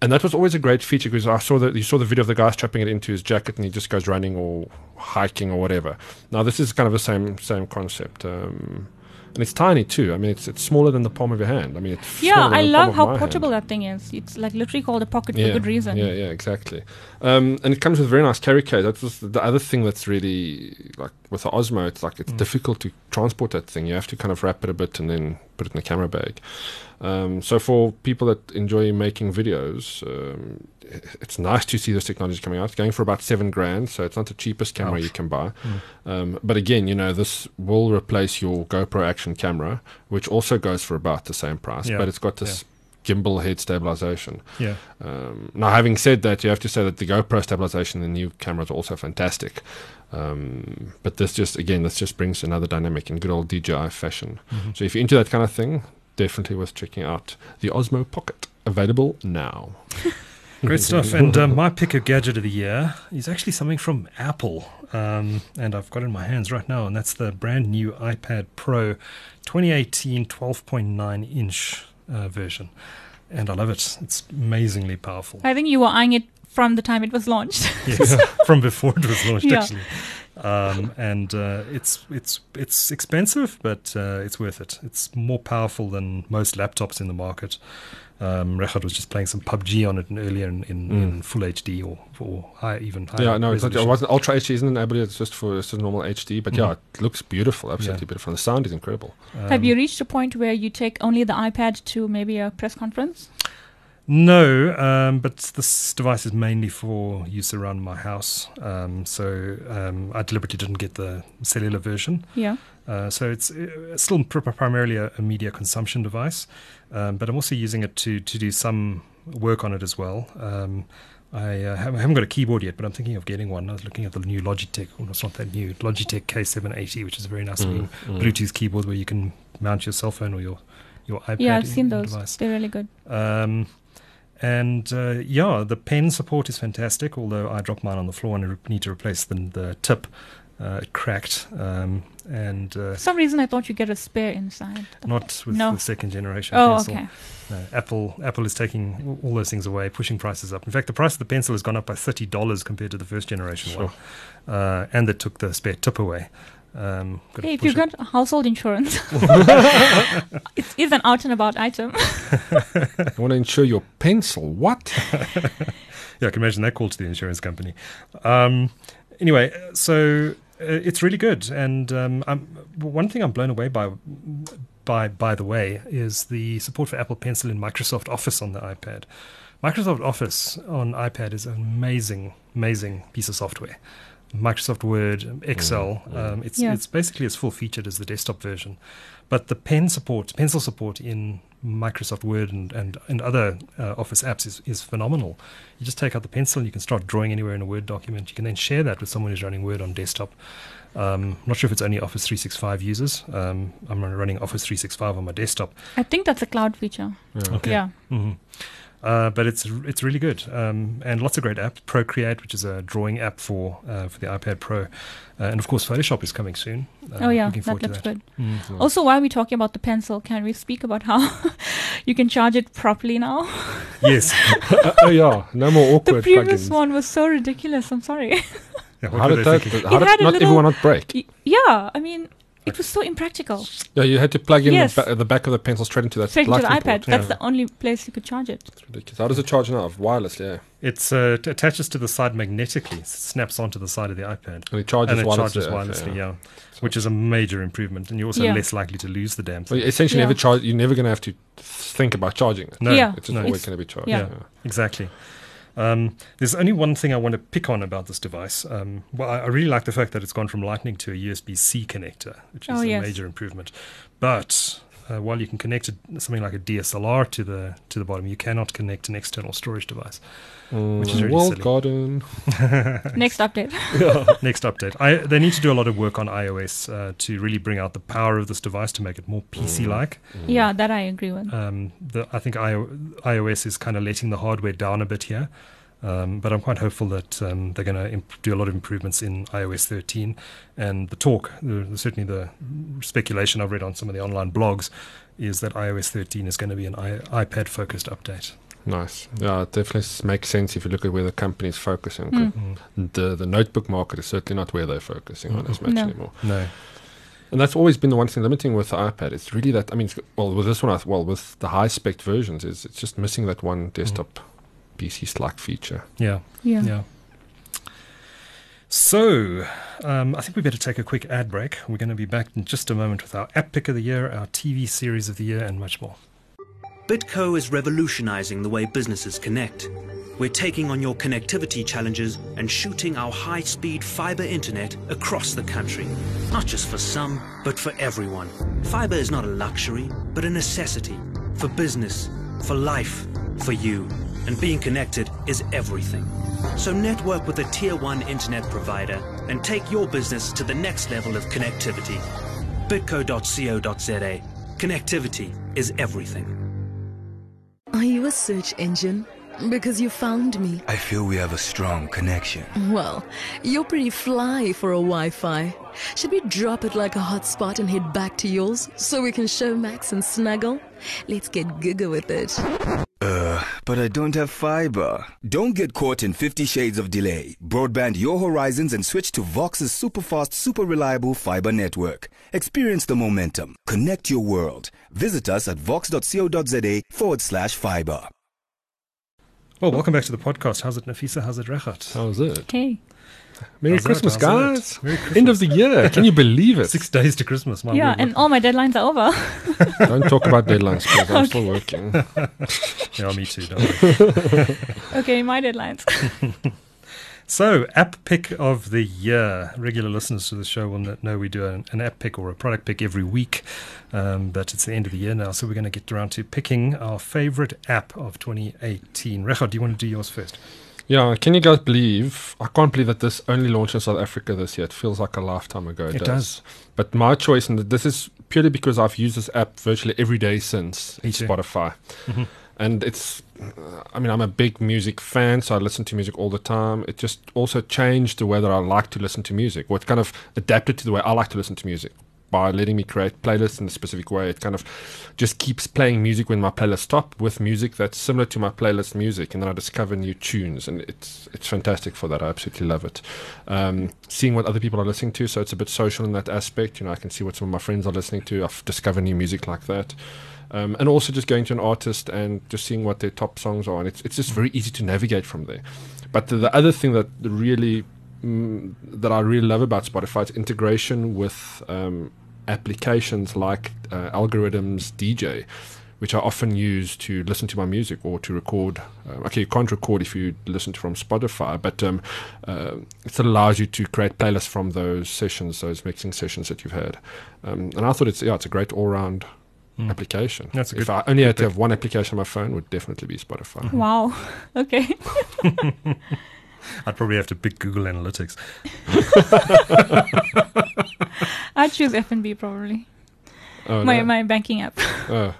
And that was always a great feature because I saw that you saw the video of the guy strapping it into his jacket and he just goes running or hiking or whatever. Now this is kind of the same same concept, um, and it's tiny too. I mean, it's it's smaller than the palm of your hand. I mean, it's Yeah, I love how portable hand. that thing is. It's like literally called a pocket Yeah, for good reason. Yeah, yeah, exactly. Um, and it comes with a very nice carry case. That's the other thing that's really like with the Osmo. It's like it's Mm. difficult to transport that thing. You have to kind of wrap it a bit and then put it in the camera bag. Um, so for people that enjoy making videos, um, it's nice to see this technology coming out. It's going for about seven grand, so it's not the cheapest camera Ouch. you can buy. Mm. Um, but again, you know, this will replace your GoPro action camera, which also goes for about the same price, Yeah, but it's got this gimbal head stabilization. Yeah. Um, now, having said that, you have to say that the GoPro stabilization in the new cameras are also fantastic. Um, but this just, again, this just brings another dynamic in good old DJI fashion. Mhm. So if you're into that kind of thing, definitely worth checking out the Osmo Pocket. Available now. Great stuff. And uh, my pick of gadget of the year is actually something from Apple. Um, and I've got it in my hands right now. And that's the brand new iPad Pro 2018 12.9 inch uh, version. And I love it. It's amazingly powerful. I think you were eyeing it from the time it was launched. yes, from before it was launched, Yeah. actually. Um, and uh, it's it's it's expensive, but uh, it's worth it. It's more powerful than most laptops in the market. Um, Regardt was just playing some PUBG on it earlier in, in, in Mm. full HD or, or high, even higher. yeah, no, it's it wasn't Ultra HD, isn't it? I believe it's just for it's just normal HD. But Mhm. yeah, it looks beautiful, absolutely Yeah. beautiful. The sound is incredible. Have Um, you reached a point where you take only the iPad to maybe a press conference? No, um, but this device is mainly for use around my house. Um, so um, I deliberately didn't get the cellular version. Yeah. Uh, so it's uh, still pr- primarily a, a media consumption device, um, but I'm also using it to to do some work on it as well. Um, I, uh, haven't- I haven't got a keyboard yet, but I'm thinking of getting one. I was looking at the new Logitech, well, it's not that new, Logitech K780, which is a very nice looking Mm, mm. Bluetooth keyboard where you can mount your cell phone or your your iPad. yeah, I've in- seen those. device. They're really good. Um, and uh, yeah, the pen support is fantastic. Although I dropped mine on the floor and I re- need to replace the the tip. Uh, it cracked, um, and uh, For some reason, I thought you get a spare inside. not with No. the second generation Oh, pencil. okay. No, Apple Apple is taking all- all those things away, pushing prices up. In fact, the price of the pencil has gone up by thirty dollars compared to the first generation Sure. one, uh, and they took the spare tip away. Um, Hey, if you've it- got household insurance, it is an out and about item. I want to insure your pencil. What? Yeah, I can imagine that call to the insurance company. Um, anyway, uh, so it's really good, and um, I'm, one thing I'm blown away by, by by the way, is the support for Apple Pencil in Microsoft Office on the iPad. Microsoft Office on iPad is an amazing, amazing piece of software. Microsoft Word, Excel. Mm, Um, it's Yeah. it's basically as full featured as the desktop version, but the pen support, pencil support in Microsoft Word and and, and other uh, Office apps is, is phenomenal. You just take out the pencil, and you can start drawing anywhere in a Word document. You can then share that with someone who's running Word on desktop. Um, I'm not sure if it's only Office 365 users. Um, I'm running Office 365 on my desktop. I think that's a cloud feature. Yeah. Okay. Yeah. hmm Uh, but it's it's really good, um, and lots of great apps. Procreate, which is a drawing app for uh, for the iPad Pro, uh, and of course Photoshop is coming soon. Uh, oh yeah, that looks that. good. Mm. Yeah. Also, while we're talking about the pencil, can we speak about how you can charge it properly now? Yes. Oh yeah, no more awkward. The previous plugins. one was so ridiculous. I'm sorry. Yeah, How did that? How did not little- everyone not break? Y- yeah, I mean, it was so impractical. Yeah, you had to plug in Yes. the, ba- the back of the pencil straight into that Straight into the lightning iPad. port. That's Yeah. the only place you could charge it. It's ridiculous. How does it charge now? Wirelessly, yeah. It's uh, it attaches to the side magnetically, it snaps onto the side of the iPad, And it charges and it wirelessly. charges okay, wirelessly. yeah. Yeah, which is a major improvement, and you're also Yeah. less likely to lose the damn Well, thing. essentially, Yeah. never charge. You're never going to have to think about charging it. No, Yeah. It's just no, always going to be charged. yeah. Exactly. Um, there's only one thing I want to pick on about this device. Um, well, I, I really like the fact that it's gone from Lightning to a USB C connector, which is Oh, a yes. major improvement. But uh, while you can connect a, something like a DSLR to the to the bottom, you cannot connect an external storage device. Mm, Which is really Walled silly. garden. Next update. Next update. I, they need to do a lot of work on iOS uh, to really bring out the power of this device to make it more PC-like. yeah, that I agree with. Um, the, I think I, iOS is kind of letting the hardware down a bit here. Um, but I'm quite hopeful that um, they're going to imp- do a lot of improvements in iOS 13. And the talk, the, the- certainly the speculation I've read on some of the online blogs, is that iOS 13 is going to be an I- iPad focused update. Nice. Yeah, it definitely makes sense if you look at where the company is focusing. 'cause Mm. The the notebook market is certainly not where they're focusing on as much No. anymore. No. And that's always been the one thing limiting with the iPad. It's really that. I mean, well, with this one, I well, with the high spec versions, is it's just missing that one desktop PC Slack feature. Yeah. Yeah. Yeah. So, um, I think we better take a quick ad break. We're going to be back in just a moment with our app pick of the year, our TV series of the year, and much more. Bitco is revolutionizing the way businesses connect. We're taking on your connectivity challenges and shooting our high speed fiber internet across the country. Not just for some, but for everyone. Fiber is not a luxury, but a necessity. For business, for life, for you. And being connected is everything. So network with a tier 1 internet provider and take your business to the next level of connectivity. bitco.co.za. Connectivity is everything. Are you a search engine? Because you found me. I feel we have a strong connection. Well, you're pretty fly for a Wi Fi. Should we drop it like a hotspot and head back to yours so we can Showmax and snuggle? Let's get giga with it. Uh, but I don't have fiber. Don't get caught in 50 shades of delay. Broadband your horizons and switch to Vox's super fast, super reliable fiber network. Experience the momentum. Connect your world. Visit us at vox.co.za forward slash fiber. Well, welcome back to the podcast. How's it, Nafisa? How's it, Regardt? How's it? Okay. Merry How's? Christmas, How's guys! that? Merry End of the year. Can you believe it? Six days to Christmas. My yeah, word. and all my deadlines are over. Don't talk about deadlines, please. I'm still working. yeah, me too. Don't worry. okay, my deadlines. So, app pick of the year. Regular listeners to the show will know we do an, an app pick or a product pick every week, um, but it's the end of the year now, so we're going to get around to picking our favorite app of 2018. Regardt, do you want to do yours first? Yeah, can you guys believe? I can't believe that this only launched in South Africa this year. It feels like a lifetime ago. It, It does. But my choice, and this is purely because I've used this app virtually every day since too. Spotify. Mhm. And it's, I mean, I'm a big music fan, so I listen to music all the time. It just also changed the way that I like to listen to music, it kind of adapted to the way I like to listen to music by letting me create playlists in a specific way. It kind of just keeps playing music when my playlists stop with music that's similar to my playlist music, and then I discover new tunes, and it's it's fantastic for that. I absolutely love it. Um, seeing what other people are listening to, so it's a bit social in that aspect. You know, I can see what some of my friends are listening to. I've discovered new music like that. Um, and also just going to an artist and just seeing what their top songs are, and it's it's just very easy to navigate from there. But the, the other thing that really mm, that I really love about Spotify is integration with um, applications like uh, Algoriddim's djay, which I often use to listen to my music or to record. Uh, okay, you can't record if you listen to from Spotify, but um, uh, it allows you to create playlists from those sessions, those mixing sessions that you've had. Um, and I thought it's yeah, it's a great all round Mm. application. That's a if good- I only had to have one application on my phone, would definitely be Spotify. Wow. Okay. I'd probably have to pick Google Analytics. I'd choose FNB probably. Oh, my no. my banking app. Oh.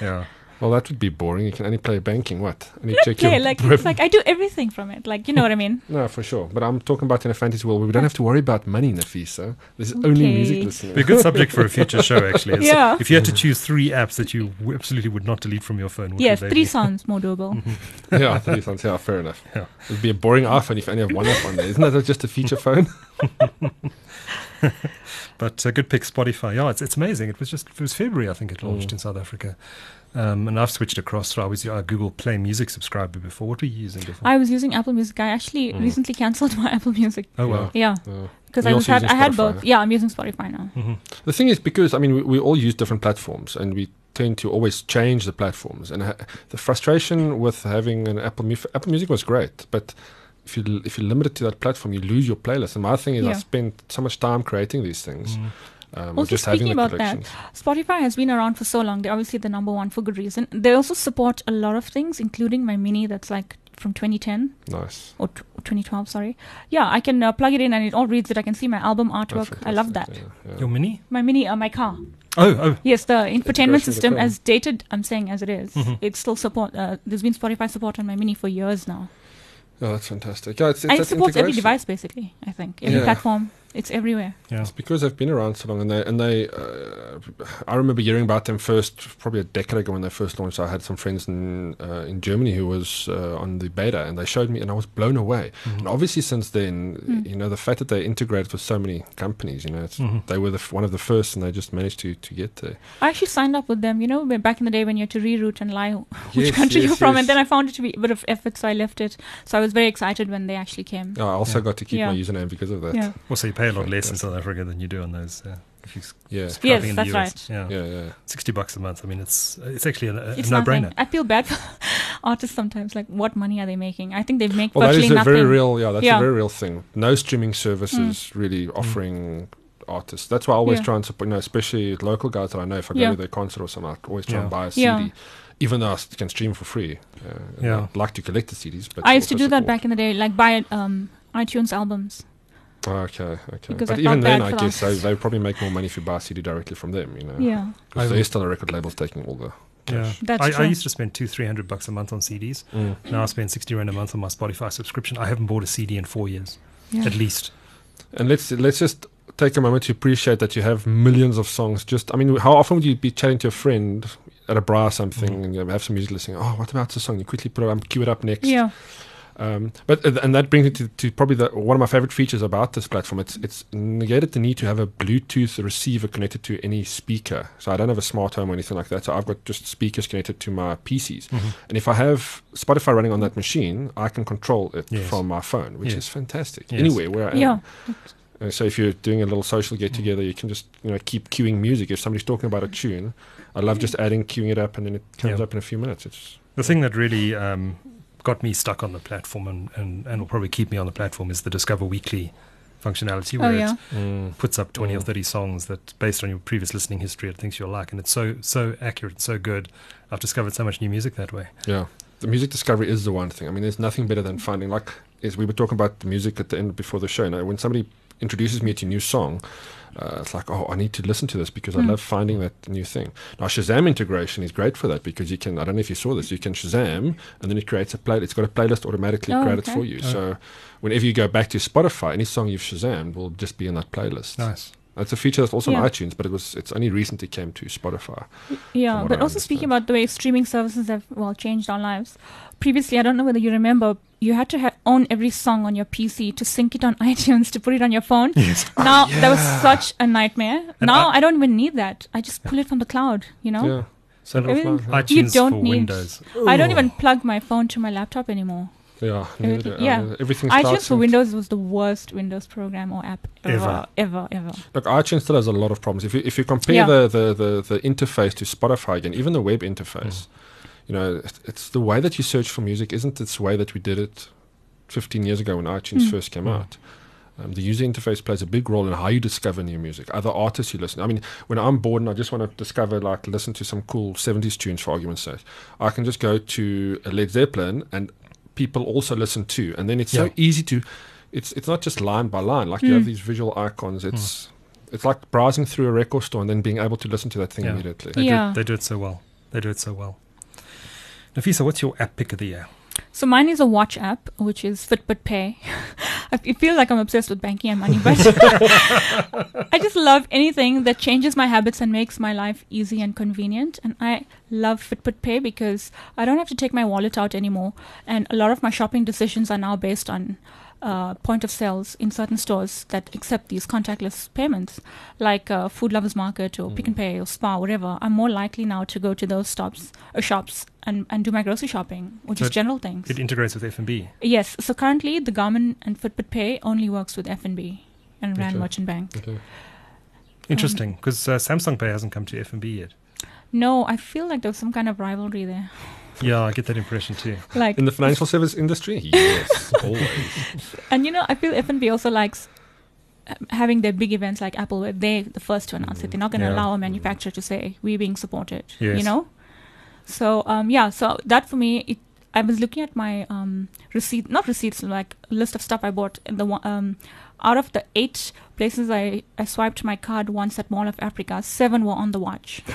Yeah. Well, that would be boring. You can only play banking. What? Only check Yeah, your like rev- it's like I do everything from it. Like you know what I mean. No, for sure. But I'm talking about in a fantasy world where we don't have to worry about money, Nafisa. There's only music Okay. listening. Be a good subject for a future show, actually. It's- Yeah. If you had to choose three apps that you w- absolutely would not delete from your phone, what Yes, would three sounds more doable. yeah, three sounds. Yeah, fair enough. Yeah. It'd be a boring iPhone if you only have one app on there. Isn't that just a feature phone? But a good pick, Spotify. Yeah, it's it's amazing. It was just it was February, I think it launched Mm. in South Africa, um, and I've switched across. So I was a Google Play Music subscriber before. What were you using before? I was using Apple Music. I actually Mm. recently cancelled my Apple Music. oh wow. Yeah, Uh, because You're I was had I had both. Yeah, I'm using Spotify now. hmm the thing is, because I mean, we, we all use different platforms, and we tend to always change the platforms. And ha- the frustration with having an Apple Music, Apple Music was great, but if you if you limit it to that platform, you lose your playlist. And my thing is, I spend so much time creating these things. Mm. Um, Also, just having speaking the about that. Spotify has been around for so long. They're obviously the number one for good reason. They also support a lot of things, including my mini that's like from 2010 Nice. or t- 2012. Sorry. Yeah, I can uh, plug it in and it all reads it. I can see my album artwork. I love that. yeah, yeah. Your mini? My mini, uh, my car. Oh oh. Yes, the infotainment system, as dated, I'm saying as it is, Mhm. it still support. Uh, there's been Spotify support on my mini for years now, Oh, that's fantastic. Yeah, it's, it's and it supports every device basically. I think every Yeah. platform. It's everywhere. Yeah. It's because they've been around so long, and they and they. Uh, I remember hearing about them first, probably a decade ago when they first launched. I had some friends in uh, in Germany who was uh, on the beta, and they showed me, and I was blown away. Mhm. And obviously, since then, Mm. you know, the fact that they integrated with so many companies, you know, it's, Mhm. they were the f- one of the first, and they just managed to to get there. I actually signed up with them. You know, back in the day when you had to reroute and lie which Yes, country yes, you're from, yes. and then I found it to be a bit of effort, so I left it. So I was very excited when they actually came. I also Yeah. got to keep Yeah. my username because of that. Yeah. Also, you pay a lot less in South Africa than you do on those. Uh, if you Yeah, Yes, in that's the US. right. Yeah. yeah, yeah. sixty bucks a month. I mean, it's it's actually a, a It's no-brainer. nothing. I feel bad for artists sometimes. Like, what money are they making? I think they make Well, that virtually is a nothing. very real, yeah, that's Yeah. a very real thing. No streaming services really offering artists. That's why I always Yeah. try and support, you know, especially local guys that I know. If I go Yeah. to their concert or something, I always try and buy a CD, Yeah. even though I s- can stream for free. Uh, Yeah. I'd like to collect the CDs, but I used to also do that back in the day, like buy um, iTunes albums. Oh, okay, okay. Because but even then, I guess they, artists. they probably make more money if you buy a CD directly from them. You know, Yeah, because I- they're still a record label's taking all the. Yeah. That's I, I used to spend two, three hundred bucks a month on CDs. Mm. Now I spend sixty rand a month on my Spotify subscription. I haven't bought a CD in four years, yeah. at least. And let's let's just take a moment to appreciate that you have millions of songs. Just, I mean, how often would you be chatting to a friend at a bar or something, Mm. and you have some music listening? Oh, what about this song? You quickly put it up, cue it up next. yeah. Um, but uh, and that brings me to, to probably the, one of my favorite features about this platform. It's it's negated the need to have a Bluetooth receiver connected to any speaker. So I don't have a smart home or anything like that. So I've got just speakers connected to my PCs. Mm-hmm. And if I have Spotify running on that machine, I can control it Yes. from my phone, which Yes. is fantastic. Yes. Anywhere where I am. Yeah. Uh, so if you're doing a little social get together, you can just you know keep queuing music. If somebody's talking about a tune, I love just adding queuing it up, and then it comes Yeah. up in a few minutes. It's The thing that really um, got me stuck on the platform and, and, and will probably keep me on the platform is the Discover Weekly functionality, Oh where yeah. it puts up 20 or Mm. 30 songs that, based on your previous listening history, it thinks you'll like. And it's so so accurate and so good. I've discovered so much new music that way. Yeah, the music discovery is the one thing. I mean, there's nothing better than finding like is we were talking about the music at the end before the show. Now, when somebody introduces me to a new song, uh, it's like, oh, I need to listen to this because I Mm. love finding that new thing. Now, Shazam integration is great for that because you can. I don't know if you saw this. You can Shazam, and then it creates a play. It's got a playlist automatically Oh, created okay. for you. Oh. So, whenever you go back to Spotify, any song you've Shazammed will just be in that playlist. Nice. That's a feature that's also Yeah. on iTunes, but it was it's only recently came to Spotify. Yeah, but I also speaking about the way streaming services have well changed our lives. Previously, I don't know whether you remember, you had to ha- own every song on your PC to sync it on iTunes to put it on your phone. Yes. Now oh, that was such a nightmare. And now I- I, don't even need that. I just pull it from the cloud. You know, Yeah. So Send it Everything- offline, yeah. iTunes don't for need- Windows. I don't even plug my phone to my laptop anymore. Yeah, neither do Everything- yeah. everything's cloud iTunes for. Windows was the worst Windows program or app ever, Ever. ever, ever. Look, iTunes still has a lot of problems. If you if you compare Yeah. the, the, the, the interface to Spotify again, even the web interface, you know, it- it's the way that you search for music isn't this way that we did it 15 years ago when iTunes Mm. first came Mm. out. Um, the user interface plays a big role in how you discover new music, other artists you listen. I mean, when I'm bored and I just want to discover, like, listen to some cool 70s tunes, for argument's sake, I can just go to a Led Zeppelin and people also listen to. And then it's so easy to, it's it's not just line by line. Like, you have Mm. these visual icons. It's it's like browsing through a record store and then being able to listen to that thing Yeah. immediately. They, Yeah. do, they do it so well. They do it so well. Nafisa, what's your app pick of the year? So mine is a watch app, which is Fitbit Pay. I feel like I'm obsessed with banking and money, but I just love anything that changes my habits and makes my life easy and convenient. And I love Fitbit Pay because I don't have to take my wallet out anymore. And a lot of my shopping decisions are now based on uh, point of sales in certain stores that accept these contactless payments, like uh, Food Lovers Market or Pick n Pay or Spar, whatever. I'm more likely now to go to those stops or shops and, and do my grocery shopping, which So is general things. It integrates with FNB. Yes. So currently, the Garmin and Fitbit Pay only works with FNB and Rand Okay. Merchant Bank. Okay. Interesting, because uh, Samsung Pay hasn't come to FNB yet. No, I feel like there's some kind of rivalry there. Yeah, I get that impression too. Like, In the financial service industry? Yes, always. and you know, I feel FNB also likes um, having their big events like Apple, where they're the first to announce it. They're not going to Yeah. allow a manufacturer to say we're being supported. Yes. You know. So um, yeah, so that for me, it, I was looking at my um, receipt, not receipts, like list of stuff I bought. And the one, um, out of the eight places I, I swiped my card once at Mall of Africa, seven were on the watch.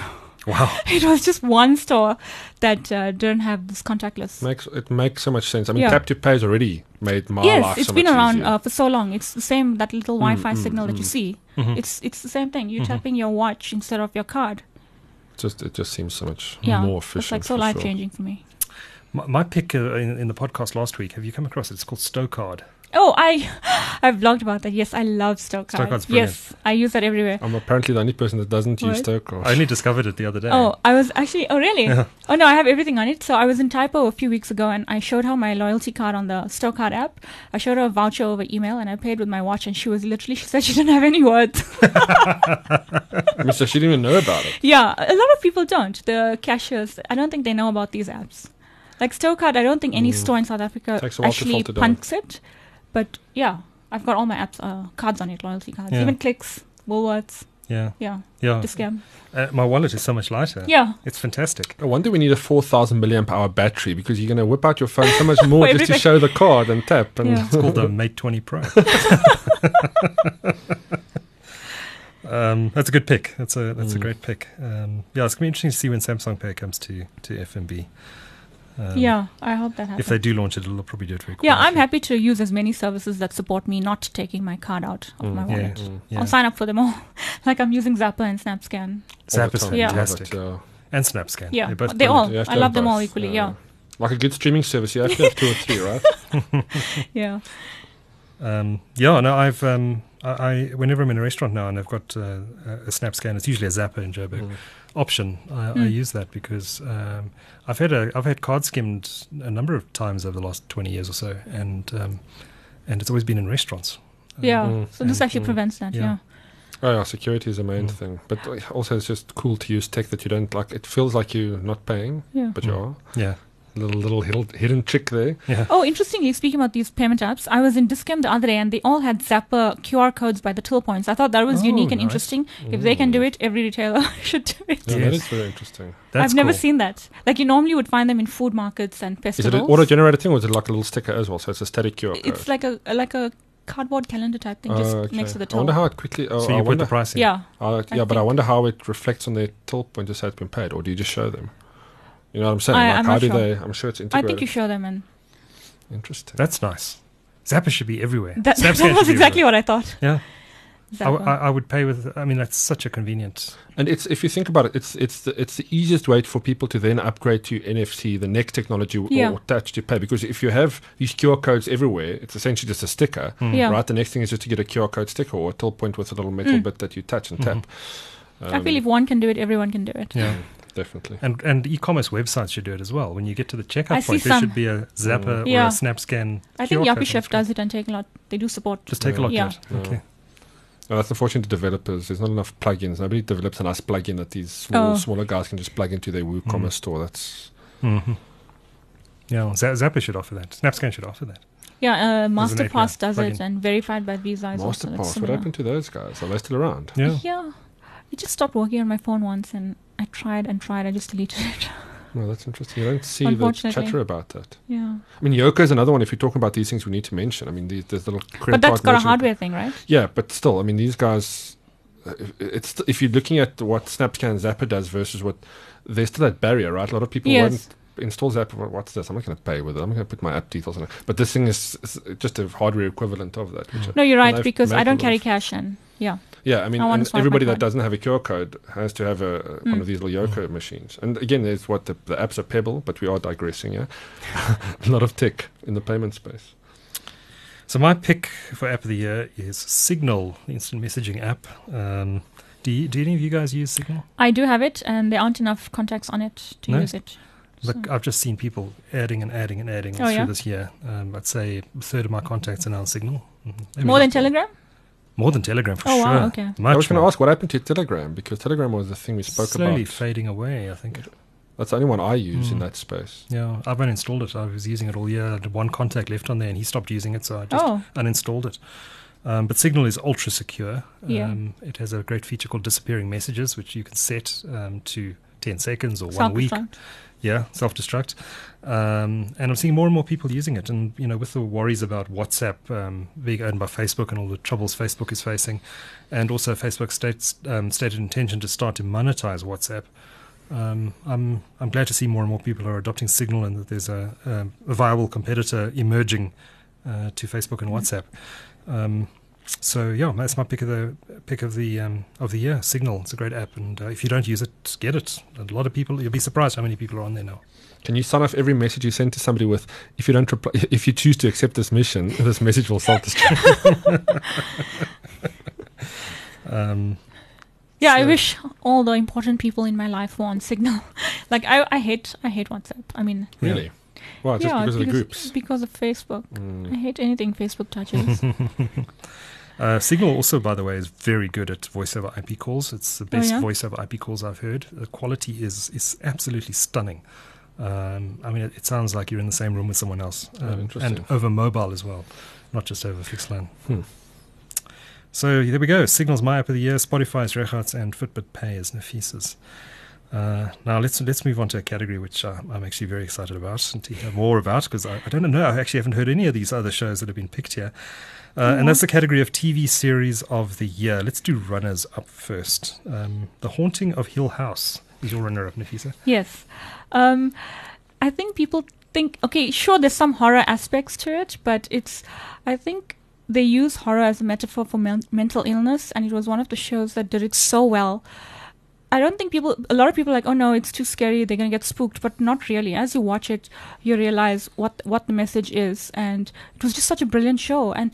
Wow. it was just one store that uh, didn't have this contactless. makes it makes so much sense. I mean, Yeah. tap to pay has already made my yes, life it's so been much around easier. uh, for so long. It's the same that little Mm, Wi-Fi mm, signal that you mm. see. Mhm. It's it's the same thing. You're Mhm. tapping your watch instead of your card. just it just seems so much Yeah, more efficient. it's like so for life sure. changing for me. My, my pick uh, in, in the podcast last week, have you come across it? It's called Stocard. Oh, I I've blogged about that. Yes, I love Stocard. Stocard's brilliant. yes, I use that everywhere. I'm apparently the only person that doesn't use What? Stocard. I only discovered it the other day. Oh, I was actually. Oh, really? Yeah. Oh no, I have everything on it. So I was in Typo a few weeks ago, and I showed her my loyalty card on the Stocard app. I showed her a voucher over email, and I paid with my watch. And she was literally, she said she didn't have any words. I so she didn't even know about it. yeah, a lot of people don't. The cashiers, I don't think they know about these apps. Like Stocard, I don't think any Mm. store in South Africa Takes a while actually filter down. it. But yeah, I've got all my apps, uh, cards on it, loyalty cards, Yeah. even Clicks, Woolworths. Yeah, Yeah, yeah. the scam. Uh, my wallet is so much lighter. Yeah. It's fantastic. I wonder we need a 4,000 milliamp hour battery because you're going to whip out your phone so much more just to show the card and tap. And Yeah. It's called the Mate 20 Pro. um, that's a good pick. That's a that's a Mm. great pick. Um, yeah, it's gonna be interesting to see when Samsung Pay comes to to FNB. Um, yeah, I hope that happens. If they do launch it, it'll probably do it very quickly. Yeah, I'm happy to use as many services that support me not taking my card out of Mm, my Yeah, wallet. Mm. yeah. I'll sign up for them all. like I'm using Zapper and SnapScan. All the Zap is time. Yeah. Love fantastic. yeah. And SnapScan. Yeah, They're both they brilliant. all. You I love them all equally. yeah. Yeah, Like a good streaming service, you have to have two or three, right? yeah. Um, yeah, no, I've um, I, I whenever I'm in a restaurant now and I've got uh, a Snapscan, it's usually a Zapper in Joburg Mm. Option. I, I Mm. use that because um, I've had a I've had card skimmed a number of times over the last twenty years or so, and um, and it's always been in restaurants. Um, Yeah. Mm. So this Mm. actually Mm. prevents that. Yeah. Yeah. Oh yeah, security is the main Mm. thing. But uh, also, it's just cool to use tech that you don't like. It feels like you're not paying, Yeah. but you Mm. are. Yeah, Little little hidden, hidden trick there. yeah. Oh, interestingly, speaking about these payment apps, I was in Dis-Chem the other day and they all had Zapper QR codes by the till points. I thought that was Oh, unique and nice. interesting. If they can do it, every retailer should do it. Yeah, Yes. that is very interesting. That's I've never cool. seen that. Like you normally would find them in food markets and festivals. Is it an auto-generated thing, or is it like a little sticker as well? So it's a static QR code. It's like a like a cardboard calendar type thing, just Oh, okay. next to the top. I wonder how it quickly. Oh, So I you put wonder, the price in. yeah, uh, I yeah, but I wonder how it reflects on their till point to say it's been paid, or do you just show them? You know what I'm saying? I- like I'm how not do sure. they? I'm sure it's integrated. I think you show them, and Interesting. That's nice. Zapper should be everywhere. that, that was exactly everywhere. what I thought. Yeah, I, w- Zapper. I, I would pay with. I mean, that's such a convenience. And it's if you think about it, it's it's the, it's the easiest way for people to then upgrade to NFC, the next technology, w- Yeah. or touch to pay. Because if you have these QR codes everywhere, it's essentially just a sticker, Hmm. Yeah. right? The next thing is just to get a QR code sticker or a till point with a little metal Mm. bit that you touch and Mhm. tap. I feel Um, if one can do it, everyone can do it. Yeah, definitely. And and e-commerce websites should do it as well. When you get to the checkout I point, there should be a Zapper or Yeah. a SnapScan. I think QR Yuppiechef does it and take a lot. They do support. Just take a Yeah. look Yeah. at it. Okay. No, that's unfortunate to developers. There's not enough plugins. Nobody develops a nice plugin that these small, Oh. smaller guys can just plug into their WooCommerce store. That's mm-hmm. Yeah, well, Z- Zapper should offer that. SnapScan should offer that. Yeah, uh, Masterpass API does it and verified by Visa is also Masterpass. What happened to those guys? Are they still around? Yeah. Yeah, it just stopped working on my phone once, and I tried and tried. I just deleted it. Well, that's interesting. You don't see the chatter about that. yeah, I mean, Yoco is another one. If you're talking about these things, we need to mention. I mean, these, there's little but that's got a hardware thing, right? Yeah, but still, I mean, these guys. uh, It's if you're looking at what SnapScan Zapper does versus what there's still that barrier, right? A lot of people Yes. won't install Zapper. What's this? I'm not going to pay with it. I'm going to put my app details on it. But this thing is, is just a hardware equivalent of that. Which No, you're right because I don't carry cash, and yeah, Yeah, I mean, I wanna and swipe my everybody that doesn't have a QR code has to have a, a one Mm. of these little Yoco machines. And again, there's what the, the apps are Pebble, but we are digressing. Yeah, a lot of tech in the payment space. So my pick for app of the year is Signal, the instant messaging app. Um, do, you, do any of you guys use Signal? I do have it, and there aren't enough contacts on it to No? use it. Look, So- I've just seen people adding and adding and adding Oh, through yeah? this year. Um, I'd say a third of my contacts are now on Signal. Mhm. Maybe More than not- Telegram? More than Telegram for Oh, sure. wow, okay. Much I was going to ask what happened to Telegram because Telegram was the thing we spoke about. Slowly fading away, I think. That's the only one I use in Mm. that space. Yeah, I've uninstalled it. I was using it all year. I had one contact left on there, and he stopped using it, so I just Oh, uninstalled it. Um, but Signal is ultra secure. Yeah. Um, it has a great feature called disappearing messages, which you can set um, to 10 seconds or one week. self-destruct. Yeah, self destruct. Um, and I'm seeing more and more people using it. And, you know, with the worries about WhatsApp um, being owned by Facebook and all the troubles Facebook is facing, and also Facebook's states, um, stated intention to start to monetize WhatsApp, um, I'm, I'm glad to see more and more people are adopting Signal and that there's a, a, a viable competitor emerging uh, to Facebook and WhatsApp. So yeah, that's my pick of the pick of the um, of the year. Signal, it's a great app, and uh, if you don't use it, get it. A lot of people, you'll be surprised how many people are on there now. Can you sign off every message you send to somebody with, if you don't reply, if you choose to accept this mission, this message will self-destruct. Um, Yeah, I wish all the important people in my life were on Signal. like I, I hate, I hate WhatsApp. I mean, really? Why? Just yeah, because of the groups? because of Facebook. Mm. I hate anything Facebook touches. Uh, Signal also, by the way, is very good at voice over IP calls. It's the Oh, best yeah? voice over IP calls I've heard. The quality is is absolutely stunning. Um, I mean, it, it sounds like you're in the same room with someone else, Oh, um, interesting. and over mobile as well, not just over fixed line. Hmm. So there we go. Signal's my app of the year. Spotify's Regardt's and Fitbit Pay is Nafisa's. Uh, now let's let's move on to a category which uh, I'm actually very excited about and to hear more about because I, I don't know. I actually haven't heard any of these other shows that have been picked here. Uh, and that's the category of TV series of the year. Let's do runners up first. Um, the Haunting of Hill House is your runner up, Nafisa. yes, um, I think people think okay, sure, there's some horror aspects to it, but it's, I think they use horror as a metaphor for men- mental illness, and it was one of the shows that did it so well. I don't think people, a lot of people are like, oh no, it's too scary, they're going to get spooked, but not really. As you watch it, you realize what, what the message is, and it was just such a brilliant show. And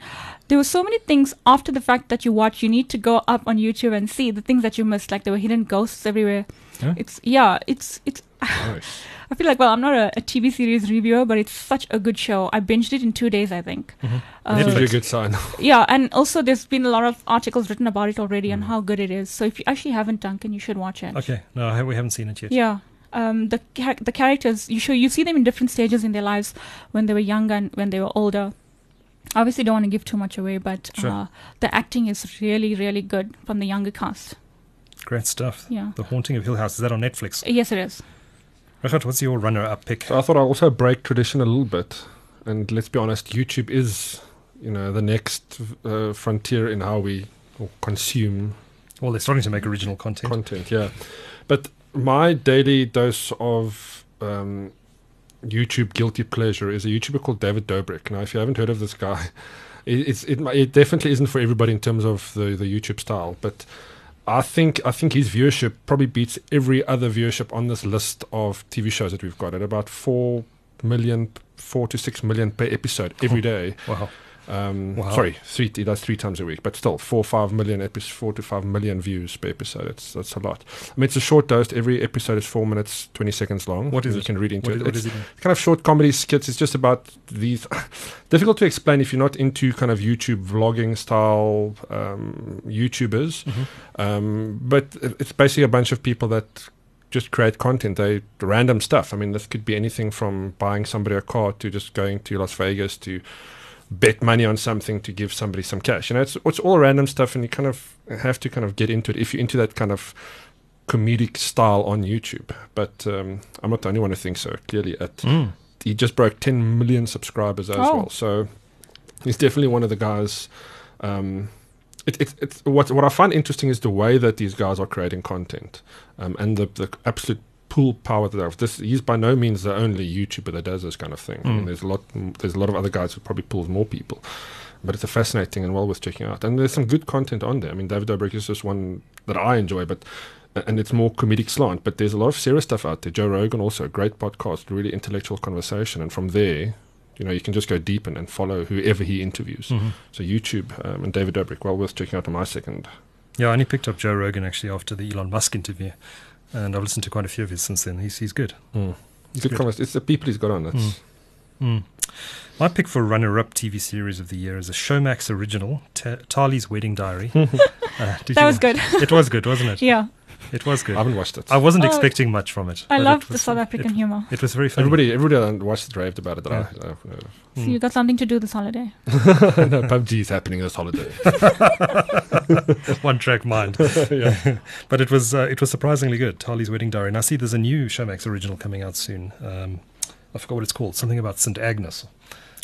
there were so many things after the fact that you watch, you need to go up on YouTube and see the things that you missed, like there were hidden ghosts everywhere. Yeah. It's, yeah, it's, it's, Nice. I feel like, well, I'm not a, a TV series reviewer, but it's such a good show. I binged it in two days, I think. Mhm. Uh, That's a good sign. yeah, and also there's been a lot of articles written about it already Mm. and how good it is. So if you actually haven't, Duncan, you should watch it. Okay, no, I, we haven't seen it yet. Yeah. Um, the char- the characters you show you see them in different stages in their lives when they were younger and when they were older. Obviously, don't want to give too much away, but Sure. uh, the acting is really really good from the younger cast. Great stuff. Yeah. The Haunting of Hill House is that on Netflix? Yes, it is. Regardt, what's your runner up pick? So I thought I'd also break tradition a little bit. And let's be honest, YouTube is, you know, the next uh, frontier in how we consume Well, they're starting to make original content. content. Yeah, but my daily dose of um, YouTube guilty pleasure is a YouTuber called David Dobrik. Now, if you haven't heard of this guy, it, it's it, it definitely isn't for everybody in terms of the the YouTube style, but. I think I think his viewership probably beats every other viewership on this list of TV shows that we've got at about four million, four to six million per episode every day. wow. Um, Wow. Sorry, three. He does three times a week, but still four, five million episodes, four to five million views per episode. It's that's a lot. I mean, it's a short dose. Every episode is four minutes, twenty seconds long. What is You it? can read into What, it. is- what It's is it? kind of short comedy skits. It's just about these. difficult to explain if you're not into kind of YouTube vlogging style um, YouTubers. Mm-hmm. Um, but it's basically a bunch of people that just create content. They random stuff. I mean, this could be anything from buying somebody a car to just going to Las Vegas to bet money on something to give somebody some cash. You know, it's it's all random stuff, and you kind of have to kind of get into it if you're into that kind of comedic style on YouTube. But um, I'm not the only one who thinks so. Clearly, at Mm. he just broke 10 million subscribers as Oh. well. So he's definitely one of the guys. Um, it, it, it's what what I find interesting is the way that these guys are creating content, um, and the the absolute pull power that have. This he's by no means the only YouTuber that does this kind of thing. I mean, Mm. there's a lot there's a lot of other guys who probably pulls more people, but it's a fascinating and well worth checking out. And there's some good content on there. I mean, David Dobrik is just one that I enjoy, but and it's more comedic slant. But there's a lot of serious stuff out there. Joe Rogan also a great podcast, really intellectual conversation, and from there. You know, you can just go deep and, and follow whoever he interviews. Mhm. So YouTube um, and David Dobrik, well worth checking out on my second. Yeah, I only picked up Joe Rogan actually after the Elon Musk interview, and I've listened to quite a few of his since then. He's he's good. Good, good. convers- It's the people he's got on. That's Mm. Mm. My pick for runner-up TV series of the year is a Showmax original, Ta Tali's Wedding Diary. uh, did That you was wa- good. It was good, wasn't it? yeah, It was good. I haven't watched it. I wasn't Oh, expecting much from it. I but love it the South African It, humor. it was very funny. everybody, everybody that watched it raved about it. That Yeah. I, uh, So Mm. you got something to do this holiday. uh, no, PUBG is happening this holiday. one track mind. but it was uh, it was surprisingly good. Tali's Wedding Diary. And I see there's a new Showmax original coming out soon. Um, I forgot what it's called. Something about St Agnes.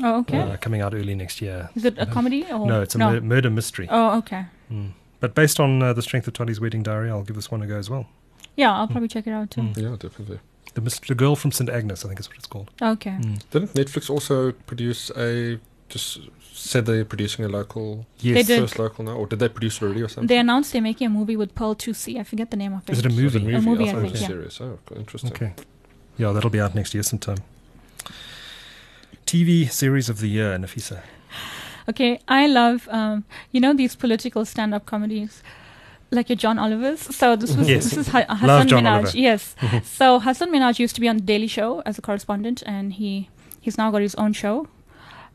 Oh, okay. Uh, coming out early next year. Is it a comedy or No, it's a Mur- murder mystery. Oh, okay. Mm. But based on uh, the strength of Tali's Wedding Diary, I'll give this one a go as well. Yeah, I'll probably check it out too. Mm. yeah, definitely. The, Mis- the Girl from St Agnes, I think is what it's called. Okay. Mm. Didn't Netflix also produce a? Just said they're producing a local, Yes. They did. first local now, or did they produce it already or something? They announced they're making a movie with Pearl Thusi. I forget the name of it. Is it a So the movie? A movie, I I thought it think, was a yeah. series. Oh, interesting. Okay. Yeah, that'll be out next year sometime. TV series of the year, Nafisa. Okay, I love um, you know these political stand-up comedies, like your John Oliver's. So this was Yes. this is ha- Love Hasan John Minhaj. Oliver. Yes. so Hasan Minhaj used to be on the Daily Show as a correspondent, and he he's now got his own show.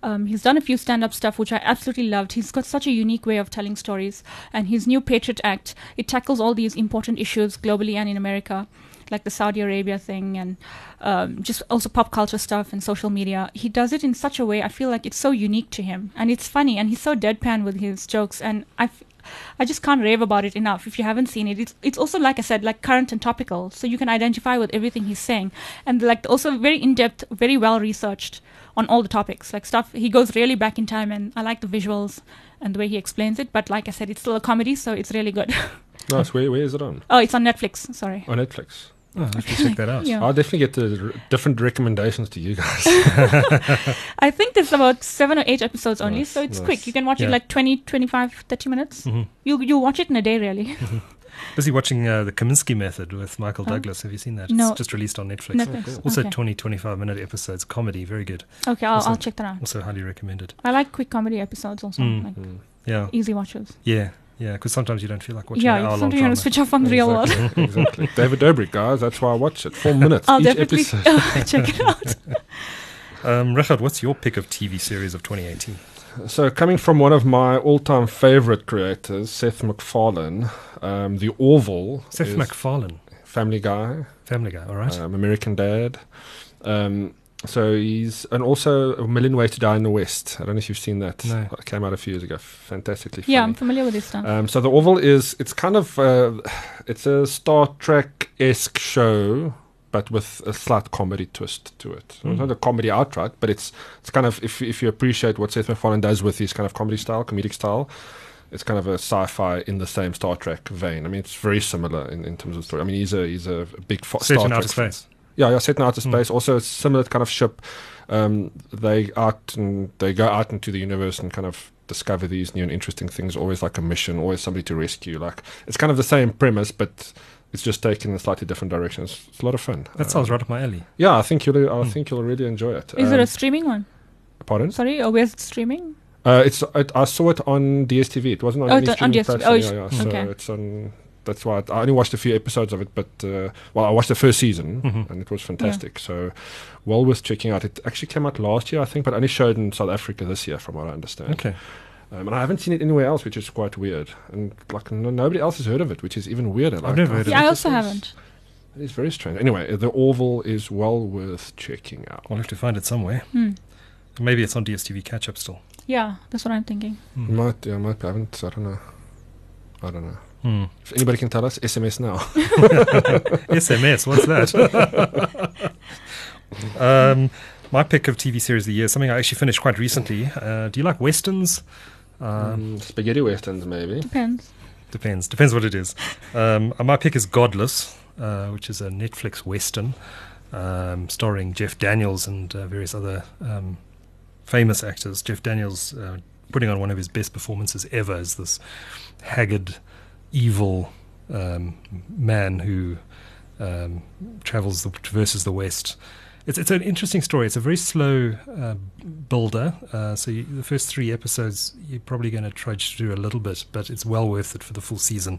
Um, he's done a few stand-up stuff which I absolutely loved. He's got such a unique way of telling stories, and his new Patriot Act it tackles all these important issues globally and in America, like the Saudi Arabia thing, and um, just also pop culture stuff and social media. He does it in such a way I feel like it's so unique to him, and it's funny, and he's so deadpan with his jokes, and I. F- I just can't rave about it enough. If you haven't seen it, it's it's also like I said, like current and topical, so you can identify with everything he's saying, and like also very in depth, very well researched on all the topics, like stuff. He goes really back in time, and I like the visuals and the way he explains it. But like I said, it's still a comedy, so it's really good. Nice. Where, where is it on? oh, it's on Netflix. Sorry. On Netflix. Oh, I have to check that out. Yeah. I'll definitely get the r- different recommendations to you guys. I think there's about seven or eight episodes only, Nice, so it's nice. quick. You can watch Yeah. it like 20, 25, 30 minutes. Mhm. You'll, you'll watch it in a day, really. Busy watching uh, the Kominsky Method with Michael Oh. Douglas. Have you seen that? No. It's just released on Netflix. Netflix. cool. Also okay. 20, 25 minute episodes. Comedy, very good. okay, I'll, also- I'll check that out. Also highly recommended. I like quick comedy episodes also, Mm. like Mm. Yeah, easy watches. yeah, yeah. Because sometimes you don't feel like watching yeah, an hour long sometimes you want to switch off from the real world. Exactly, exactly. David Dobrik, guys. That's why I watch it. Four minutes I'll each definitely episode. check it out. Um, Richard, what's your pick of TV series of 2018? So, coming from one of my all-time favorite creators, Seth MacFarlane, um, The Orville, Seth is MacFarlane, Family Guy, Family Guy. All right. um, American Dad. Um, so he's and also A Million Ways to Die in the West. I don't know if you've seen that. No. It came out a few years ago. Fantastically funny. yeah, I'm familiar with this stuff. Um, so the Orville is it's kind of uh, it's a Star Trek esque show, but with a slight comedy twist to it. So It's Mm. not a comedy outright, but it's it's kind of if if you appreciate what Seth MacFarlane does with his kind of comedy style, comedic style. It's kind of a sci-fi in the same Star Trek vein. I mean, it's very similar in, in terms of story. I mean, he's a he's a big fo- Star in Trek outer fan. space. Yeah, yeah, set in outer Mm. space. Also, a similar kind of ship. Um, they out and they go out into the universe and kind of discover these new and interesting things. Always like a mission, always somebody to rescue. Like it's kind of the same premise, but it's just taken in a slightly different direction. It's, it's a lot of fun. That Um, sounds right up my alley. Yeah, I think you'll. I Mm. think you'll really enjoy it. Is it Um, a streaming one? pardon? Sorry, or where's it streaming? Uh, it's it, I saw it on DSTV. It wasn't on Oh, any it's on DSTV. platform. Oh, yeah, it's- yeah. So okay. it's on. That's why I, I only watched a few episodes of it, but uh, well, I watched the first season Mhm. and it was fantastic. So well worth checking out. It actually came out last year, I think, but only showed in South Africa this year, from what I understand. Okay. Um, and I haven't seen it anywhere else, which is quite weird. And like no, nobody else has heard of it, which is even weirder. Like, never heard of Yeah, I also haven't. It is very strange. Anyway, the Orville is well worth checking out. I'll have to find it somewhere. Hmm. Maybe it's on DSTV catch up still. Yeah, that's what I'm thinking. Hmm. Might yeah, might be. I haven't. I don't know. I don't know. Hmm. If anybody can tell us, SMS now. SMS, what's that? um, my pick of TV series of the year, something I actually finished quite recently. Uh, do you like westerns? Um, Um, spaghetti westerns, maybe. Depends. Depends. Depends what it is. Um, uh, my pick is Godless, uh, which is a Netflix western um, starring Jeff Daniels and uh, various other um, famous actors. Jeff Daniels uh, putting on one of his best performances ever as this haggard, evil um, man who um, travels the, traverses the West. It's it's an interesting story. It's a very slow uh, builder. Uh, so you, the first three episodes, you're probably going to trudge through a little bit, but it's well worth it for the full season.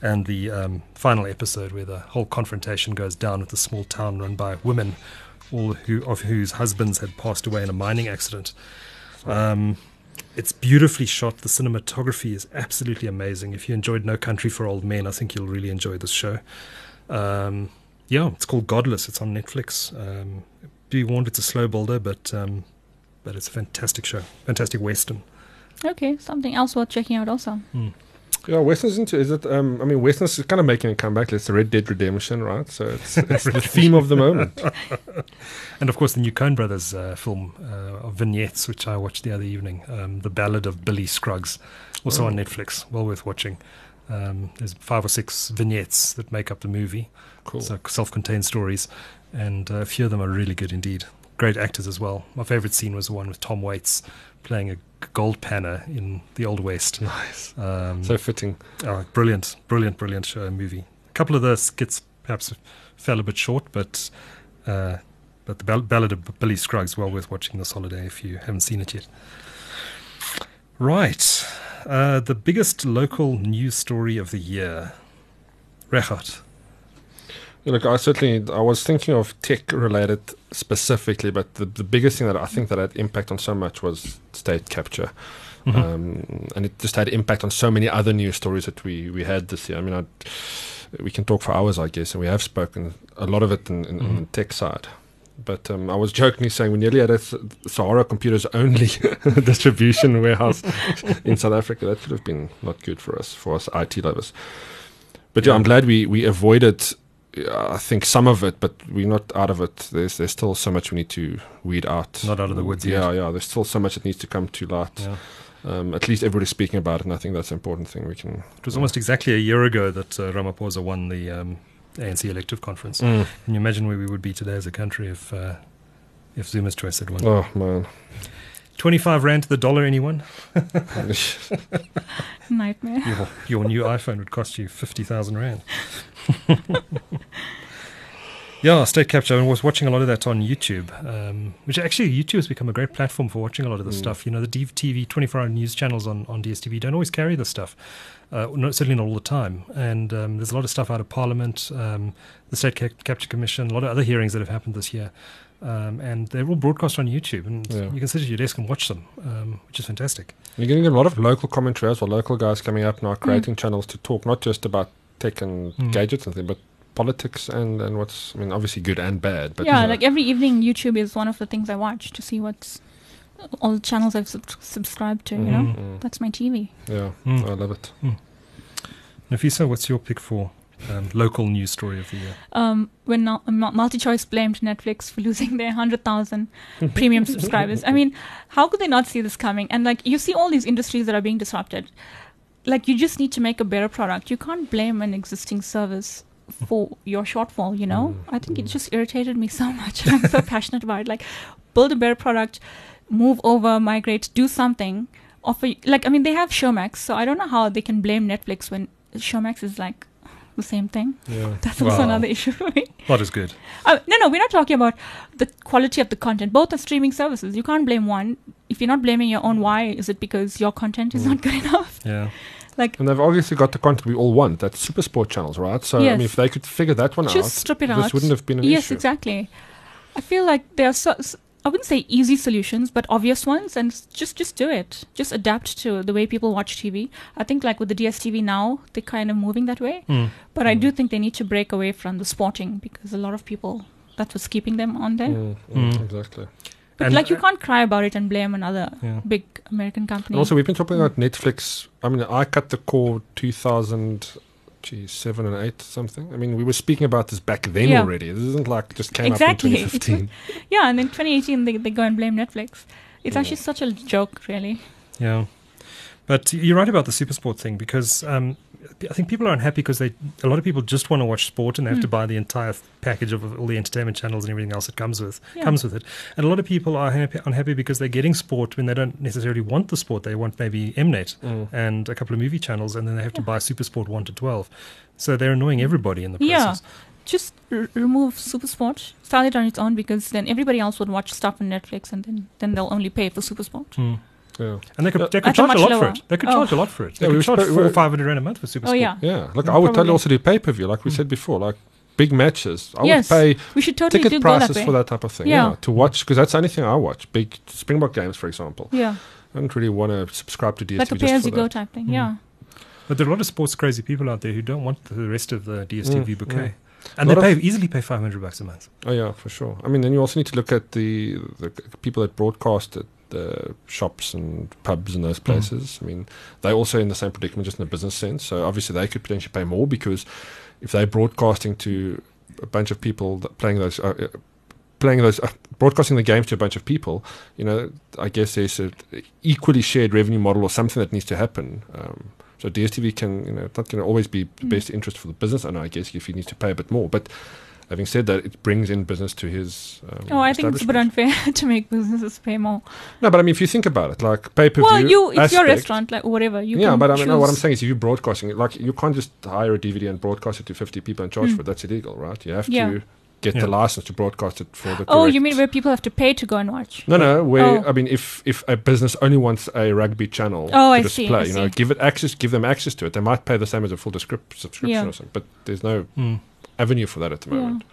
And the um, final episode, where the whole confrontation goes down with the small town run by women, all who of whose husbands had passed away in a mining accident. Um, it's beautifully shot. The cinematography is absolutely amazing. If you enjoyed No Country for Old Men, I think you'll really enjoy this show. Um, yeah, it's called Godless. It's on Netflix. Um, be warned, it's a slow builder, but um, but it's a fantastic show, fantastic western. Okay, something else worth checking out also. Yeah, westerns into is it? Um, I mean, westerns is kind of making a comeback. It's the Red Dead Redemption, right? So it's, it's the theme of the moment. And of course, the new Coen Brothers uh, film uh, of vignettes, which I watched the other evening, um, The Ballad of Billy Scruggs, also on Oh. Netflix. Well worth watching. Um, there's five or six vignettes that make up the movie. Cool. So self-contained stories, and uh, a few of them are really good indeed. Great actors as well. My favorite scene was the one with Tom Waits playing a gold panner in the Old West. Nice. Um, So fitting. oh, brilliant, brilliant, brilliant show movie. A couple of the skits perhaps fell a bit short, but uh, but the Ball- Ballad of Billy Scruggs well worth watching this holiday if you haven't seen it yet. Right, uh, the biggest local news story of the year. Regardt. Look, I certainly I was thinking of tech related specifically, but the, the biggest thing that I think that had impact on so much was state capture. Mhm. um, and it just had impact on so many other news stories that we, we had this year. I mean, i we can talk for hours, I guess, and we have spoken a lot of it in, in, in the Mhm. tech side. But um, I was jokingly saying we nearly had a Sahara Computers only distribution warehouse in South Africa. That would have been not good for us, for us IT lovers. But yeah, Yeah. I'm glad we, we avoided, I think, some of it, but we're not out of it. There's there's still so much we need to weed out. Not out of the woods yet. Yeah, yeah. There's still so much that needs to come to light Yeah. um, at least everybody's speaking about it, and I think that's an important thing we can. It was almost exactly a year ago that uh, Ramaphosa won the um, ANC elective conference. Mm. Can you imagine where we would be today as a country if uh, if Zuma's choice had won? Oh man, 25 rand to the dollar, anyone? Nightmare. Your, your new iPhone would cost you 50,000 rand. yeah, state capture. I was watching a lot of that on YouTube, um, which actually YouTube has become a great platform for watching a lot of this Mm. stuff. You know, the DTV 24 hour news channels on, on DSTV don't always carry this stuff. Uh, no, certainly not all the time. And um, there's a lot of stuff out of Parliament, um, the State Capture Commission, a lot of other hearings that have happened this year. Um, and they're all broadcast on YouTube, and Yeah. you can sit at your desk and watch them, um, which is fantastic. you're getting a lot of local commentary as well. Local guys coming up now, creating channels to talk not just about tech and Mm. gadgets and things, but politics and and what's I mean, obviously good and bad. But yeah, you know, like every evening, YouTube is one of the things I watch to see what's all the channels I've sub- subscribed to. You know, Mhm. Mm, that's my TV. yeah, Mm. I love it. Nafisa, what's your pick for um, local news story of the year? Um, when Mu- MultiChoice blamed Netflix for losing their hundred thousand premium subscribers. I mean, how could they not see this coming? And like, you see all these industries that are being disrupted. Like, you just need to make a better product. You can't blame an existing service for your shortfall. You know, Mm, I think it mm. just irritated me so much. I'm so passionate about it. Like, build a better product, move over, migrate, do something. Offer like, I mean, they have Showmax, so I don't know how they can blame Netflix when Showmax is like the same thing. Yeah, That's also Wow. another issue for me. Not as good. Uh, no, no, we're not talking about the quality of the content. Both are streaming services. You can't blame one if you're not blaming your own, why is it because your content is not good enough? Yeah. Like, And they've obviously got the content we all want. That's super sport channels, right? So I mean, if they could figure that one just out, strip it this out. wouldn't have been an yes, issue. exactly. I feel like there are so, I wouldn't say easy solutions, but obvious ones, and just just do it. Just adapt to the way people watch TV. I think like with the DSTV now, they're kind of moving that way. Mm. But I do think they need to break away from the sporting because a lot of people that was keeping them on there. Mm, mm, Mm. Exactly. But And- like you can't cry about it and blame another Yeah. big American company. And also, we've been talking about Netflix. I mean, I cut the cord 2000, geez, seven and eight something. I mean, we were speaking about this back then Yeah. already. This isn't like just came Exactly. up in 2015. yeah, and then 2018 they they go and blame Netflix. It's Yeah. actually such a joke, really. Yeah. But you're right about the supersport thing because um, I think people are unhappy because they a lot of people just want to watch sport and they have to Mm. buy the entire package of all the entertainment channels and everything else that comes with Yeah. comes with it. And a lot of people are happy, unhappy because they're getting sport when they don't necessarily want the sport. They want maybe Mnet Mm. and a couple of movie channels, and then they have to buy Supersport one to twelve. So they're annoying everybody in the process. Yeah. Just r- remove Supersport, start it on its own because then everybody else would watch stuff on Netflix and then, then they'll only pay for Supersport. Mm. Yeah. And they could, Yeah. they could charge a much lot for it. They could Oh. charge a lot for it. They Yeah, we could charge spo- four, we- five hundred rand a month for Supersport. Oh, yeah. Yeah. Look, Mm, I would totally probably. also do pay per view, like we Mm. said before, like big matches. I Yes, would pay We should totally ticket do go that prices for that type of thing. Yeah. Yeah. to watch, because that's the only thing I watch. Big Springbok games, for example. Yeah, I don't really want to subscribe to DSTV like a pay as you go type thing. Mm. Yeah. But there are a lot of sports crazy people out there who don't want the rest of the DSTV Mm, bouquet. mm. And A they pay easily pay five hundred bucks a month. Oh yeah, for sure. I mean, then you also need to look at the the people that broadcast at the shops and pubs and those places. I mean, they're also in the same predicament, just in a business sense. So obviously, they could potentially pay more because if they're broadcasting to a bunch of people that playing those. Uh, uh, Playing those, uh, broadcasting the games to a bunch of people, you know, I guess there's a equally shared revenue model or something that needs to happen. Um, so DSTV can, you know, it's not going to always be the Mm. best interest for the business owner, I guess, if he needs to pay a bit more. But having said that, it brings in business to his. Um, Oh, I think it's a bit unfair to make businesses pay more. No, but I mean, if you think about it, like pay per view. Well, you it's your restaurant, like whatever. You yeah, can but I mean, no, what I'm saying is, if you're broadcasting, it, like you can't just hire a DVD and broadcast it to 50 people and charge Mm. for it. That's illegal, right? You have Yeah. to get Yeah. the license to broadcast it for the. Oh, you mean where people have to pay to go and watch? No, no. Where Oh. I mean, if if a business only wants a rugby channel Oh, to I see, display, I you know, see. give it access, give them access to it. They might pay the same as a full descrip- subscription Yeah. or something, but there's no Mm. Avenue for that at the moment. Yeah. moment.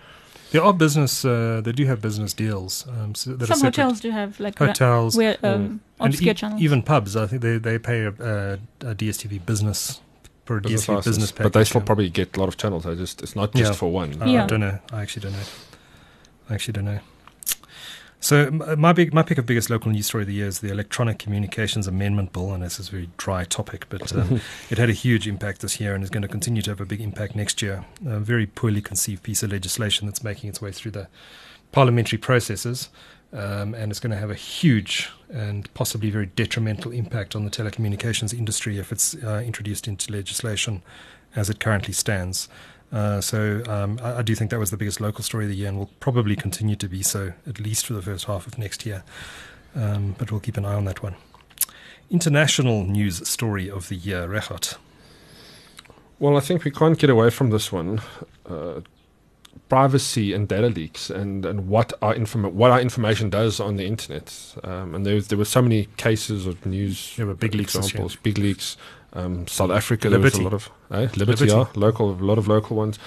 There are business. Uh, they do have business deals. Um, so that Some hotels do have like hotels, where Mm. um, and obscure e- channels. even pubs. I think they they pay a, a, a DSTV business for a Business DSTV license, business package. but they still yeah. probably get a lot of channels. They just it's not just Yeah. for one. Uh, I don't know. I actually don't know. I actually don't know. So my big my pick of biggest local news story of the year is the Electronic Communications Amendment Bill, and this is a very dry topic, but um, it had a huge impact this year and is going to continue to have a big impact next year. A very poorly conceived piece of legislation that's making its way through the parliamentary processes. Um, and it's going to have a huge and possibly very detrimental impact on the telecommunications industry if it's uh, introduced into legislation as it currently stands. Uh, so um, I, I do think that was the biggest local story of the year and will probably continue to be so at least for the first half of next year. Um, but we'll keep an eye on that one. International news story of the year, Regardt. Well, I think we can't get away from this one. Uh, privacy and data leaks, and, and what our informa- what our information does on the internet. Um, and there was, there were so many cases of news. There were big leaks examples, big leaks. Um, South Africa, there was a lot of eh? Liberty, Liberty. yeah, local, a lot of local ones.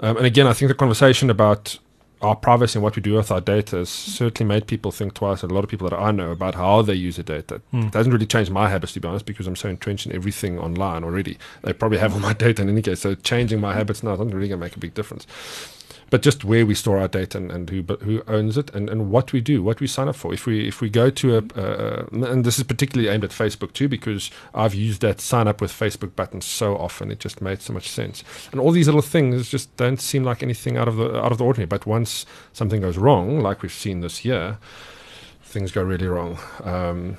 Um, and again, I think the conversation about our privacy and what we do with our data has certainly made people think twice. And a lot of people that I know about how they use the data. Hmm. It doesn't really change my habits, to be honest, because I'm so entrenched in everything online already. They probably have all my data in any case. So changing my habits now doesn't really going to make a big difference. But just where we store our data and, and who who owns it and, and what we do, what we sign up for. If we if we go to a uh, and this is particularly aimed at Facebook too, because I've used that sign up with Facebook button so often, it just made so much sense. And all these little things just don't seem like anything out of the out of the ordinary. But once something goes wrong, like we've seen this year, things go really wrong. Um,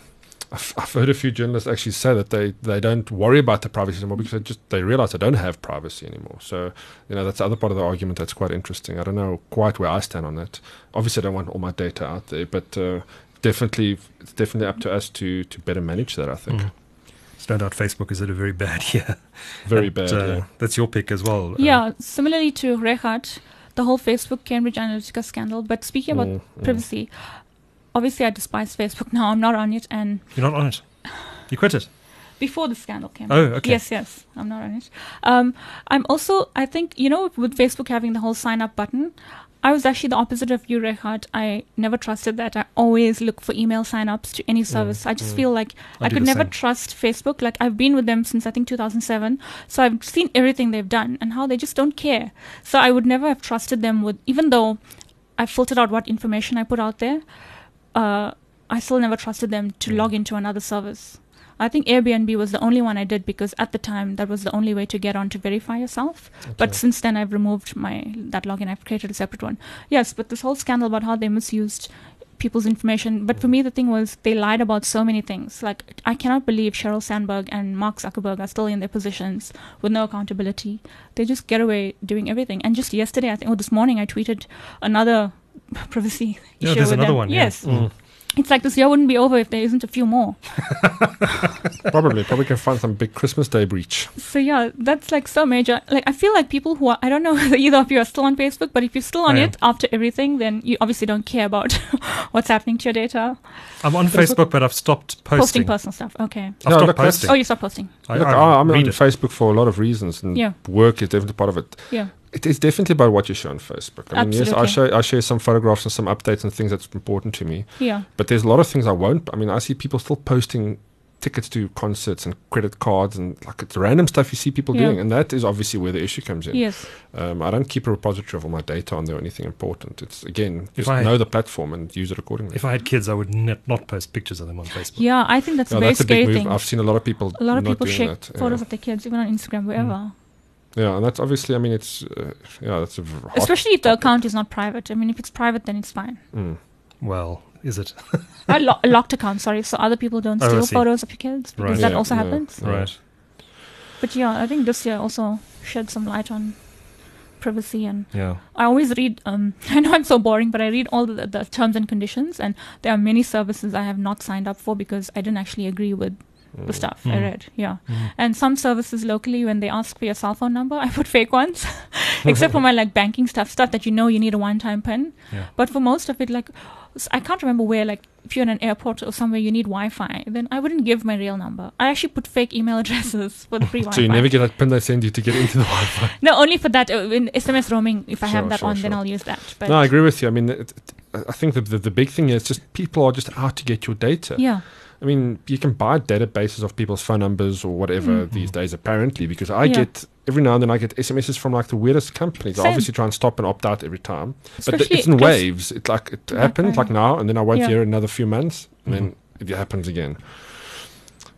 I've, I've heard a few journalists actually say that they, they don't worry about the privacy anymore because they just they realize they don't have privacy anymore. So you know that's the other part of the argument that's quite interesting. I don't know quite where I stand on that. Obviously, I don't want all my data out there, but uh, definitely it's definitely up to us to to better manage that. I think Mm. It's no doubt Facebook is at a very bad year. very And, bad. uh, yeah. That's your pick as well. uh, yeah, similarly to Regardt, the whole Facebook Cambridge Analytica scandal. But speaking about Mm, mm. Obviously I despise Facebook now. I'm not on it, and You're not on it. You quit it. before the scandal came. Oh, okay. Yes, yes, I'm not on it. Um, I'm also, I think, you know, with Facebook having the whole sign up button, I was actually the opposite of you, Regardt. I never trusted that. I always look for email sign-ups to any service. I just feel like I I, could never same. trust Facebook. Like I've been with them since I think 2007, so I've seen everything they've done and how they just don't care. So I would never have trusted them with, even though I filtered out what information I put out there. Uh, I still never trusted them to log into another service. I think Airbnb was the only one I did because at the time that was the only way to get on to verify yourself. But since then I've removed my that login. I've created a separate one. Yes, but this whole scandal about how they misused people's information. But for me, the thing was they lied about so many things. Like I cannot believe Sheryl Sandberg and Mark Zuckerberg are still in their positions with no accountability. They just get away doing everything. And just yesterday, I think, or this morning, I tweeted another privacy Yeah, issue there's with another them. one. yeah. Yes, Mm. it's like this year wouldn't be over if there isn't a few more. Probably, probably can find some big Christmas Day breach. So yeah, that's like so major. Like I feel like people who are I don't know whether either of you are still on Facebook, but if you're still on it after everything, then you obviously don't care about what's happening to your data. I'm on Facebook, but I've stopped Posting, posting. personal stuff. Okay. I've Yeah, stopped look, posting. Oh, you stop posting. I, Look, I I, I'm on it. Facebook for a lot of reasons, and Yeah. work is definitely part of it. Yeah. It is definitely about what you share on Facebook. I mean, yes, I Absolutely. share, I share some photographs and some updates and things that's important to me. Yeah. But there's a lot of things I won't. I mean, I see people still posting tickets to concerts and credit cards and like it's random stuff you see people Yeah. doing, and that is obviously where the issue comes in. Yes. Um, I don't keep a repository of all my data on there or anything important. It's again, If just I- know the platform and use it accordingly. If I had kids, I would net not post pictures of them on Facebook. Yeah, I think that's Yeah, a very that's a scary big move. thing. I've seen a lot of people. a lot of not people doing share photos yeah. of their kids, even on Instagram, wherever. Yeah, and that's obviously. I mean, it's uh, yeah, that's a v- hot Especially if the topic. account is not private. I mean, if it's private, then it's fine. Mm. Well, is it? a, lo- a locked account, sorry, so other people don't Oh, steal see. photos of your kids because Right. that Yeah, also yeah. happens. Right. But yeah, I think this year also shed some light on privacy and Yeah. I always read. Um, I know I'm so boring, but I read all the, the terms and conditions, and there are many services I have not signed up for because I didn't actually agree with the stuff I Mm. read. Yeah, Mm. and some services locally, when they ask for your cell phone number, I put fake ones, except for my like banking stuff, stuff that you know you need a one-time pin. Yeah. But for most of it, like I can't remember where. Like if you're in an airport or somewhere you need Wi-Fi, then I wouldn't give my real number. I actually put fake email addresses for the free Wi-Fi. So you never get that pin they send you to get into the Wi-Fi. no, only for that uh, in SMS roaming. If I Sure, have that sure, on, then. I'll use that. But no, I agree with you. I mean, it, it, I think that the, the big thing is just people are just out to get your data. yeah. I mean, you can buy databases of people's phone numbers or whatever Mm. these days, apparently, because I Yeah. get every now and then I get SMSs from like the weirdest companies. I obviously try and stop and opt out every time, but th- Especially it's in waves. It's like it happens like now, and then I wait Yeah. here another few months, and Mhm. then it happens again.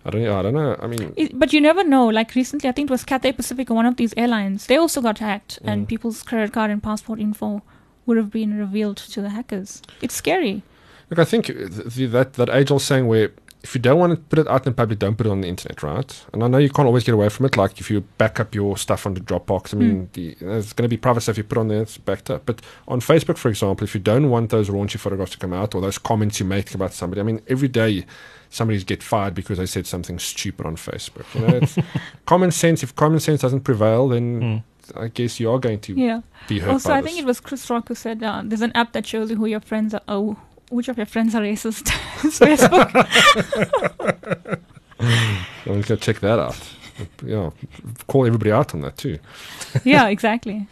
I don't. I don't know. I mean, It, but you never know. Like recently, I think it was Cathay Pacific or one of these airlines. They also got hacked, and Mm. people's credit card and passport info would have been revealed to the hackers. It's scary. Look, I think th- the, that that age old saying where if you don't want to put it out in public, don't put it on the internet, right? And I know you can't always get away from it. Like if you back up your stuff on the Dropbox, I mean, Mm. the, there's going to be private stuff you put on there it's backed up. But on Facebook, for example, if you don't want those raunchy photographs to come out or those comments you make about somebody, I mean, every day somebody's get fired because they said something stupid on Facebook. You know, it's common sense. If common sense doesn't prevail, then Mm. I guess you are going to Yeah. be hurt Also, I this. think it was Chris Rock who said uh, there's an app that shows you who your friends are. Oh, which of your friends are racist? Facebook. I'm going to check that out. Yeah, call everybody out on that too. yeah, exactly.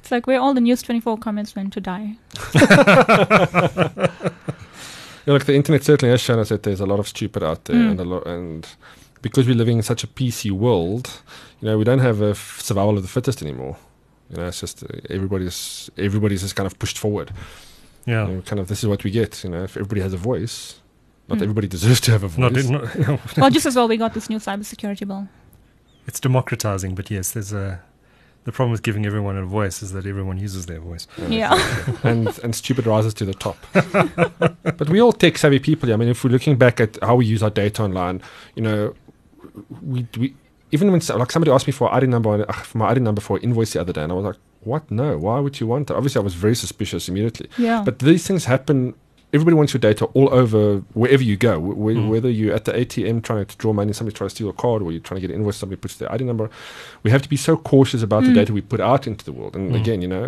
It's like where all the News 24 comments went to die. Yeah, look, the internet certainly has shown us that there's a lot of stupid out there, Mm. and a lot, and because we're living in such a PC world, you know, we don't have a f- survival of the fittest anymore. You know, it's just uh, everybody's everybody's just kind of pushed forward. Yeah. You know, kind of this is what we get. You know, if everybody has a voice, not Mm. everybody deserves to have a voice. not, you know, well, just as well, we got this new cybersecurity bill. it's democratizing, but yes, there's a. The problem with giving everyone a voice is that everyone uses their voice. Yeah. and and stupid rises to the top. but we all tech savvy people. I mean, if we're looking back at how we use our data online, you know, we we even when like somebody asked me for ID number on, uh, for my ID number for an invoice the other day, and I was like, what? No, why would you want that? Obviously, I was very suspicious immediately. Yeah. But these things happen everybody wants your data all over wherever you go. Wh- wh- Mm. Whether you're at the ATM trying to draw money, somebody tries to steal a card, or you're trying to get an invoice, somebody puts their ID number. We have to be so cautious about the Mm. data we put out into the world. And Mm. again, you know,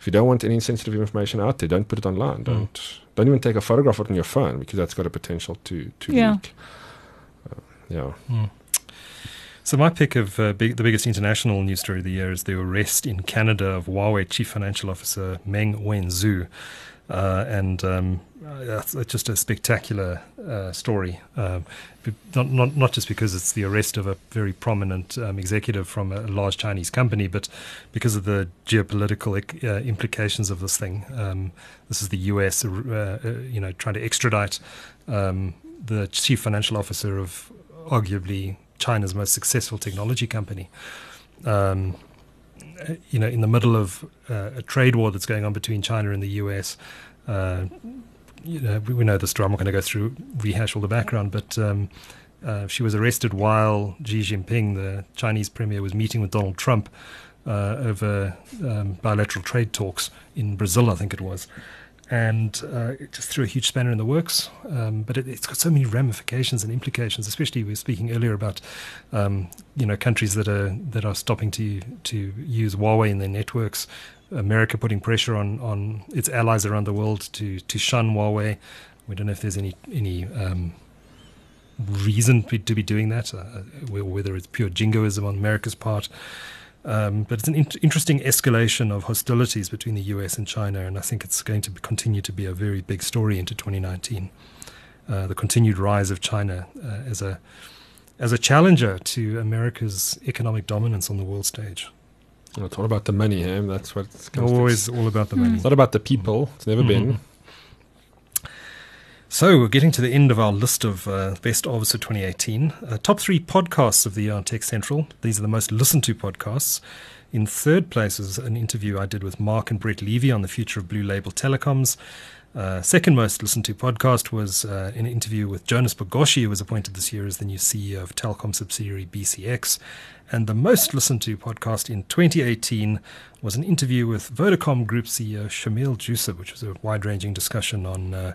if you don't want any sensitive information out there, don't put it online. Mm. Don't don't even take a photograph of it on your phone because that's got a potential to to Yeah. leak. Uh, yeah. So my pick of uh, big, the biggest international news story of the year is the arrest in Canada of Huawei chief financial officer Meng Wanzhou. Uh, and um, uh, that's that's just a spectacular uh, story. Um, not, not not just because it's the arrest of a very prominent um, executive from a large Chinese company, but because of the geopolitical uh, implications of this thing. Um, this is the U.S. Uh, uh, you know trying to extradite um, the chief financial officer of arguably China's most successful technology company. Um, you know, in the middle of uh, a trade war that's going on between China and the US. Uh, you know, we, we know the story. I'm not going to go through rehash all the background, but um, uh, she was arrested while Xi Jinping, the Chinese premier, was meeting with Donald Trump uh, over um, bilateral trade talks in Brazil, I think it was. And uh, it just threw a huge spanner in the works. Um, but it, it's got so many ramifications and implications. Especially we were speaking earlier about, um, you know, countries that are that are stopping to to use Huawei in their networks. America putting pressure on on its allies around the world to to shun Huawei. We don't know if there's any any um, reason to, to be doing that, uh, whether it's pure jingoism on America's part. Um, but it's an in- interesting escalation of hostilities between the US and China, and I think it's going to be, continue to be a very big story into 2019. Uh, the continued rise of China uh, as a as a challenger to America's economic dominance on the world stage. Well, It's all about the money, eh? That's what it's comes to. Always all about the Hmm. money. It's not about the people. It's never been. So we're getting to the end of our list of uh, best for 2018. Uh, top three podcasts of the year on Tech Central. These are the most listened to podcasts. In third place is an interview I did with Mark and Brett Levy on the future of Blue Label Telecoms. Uh, second most listened to podcast was uh, an interview with Jonas Bogoshi, who was appointed this year as the new CEO of Telkom subsidiary BCX. And the most listened to podcast in 2018 was an interview with Vodacom Group CEO Shameel Joosub, which was a wide ranging discussion on uh,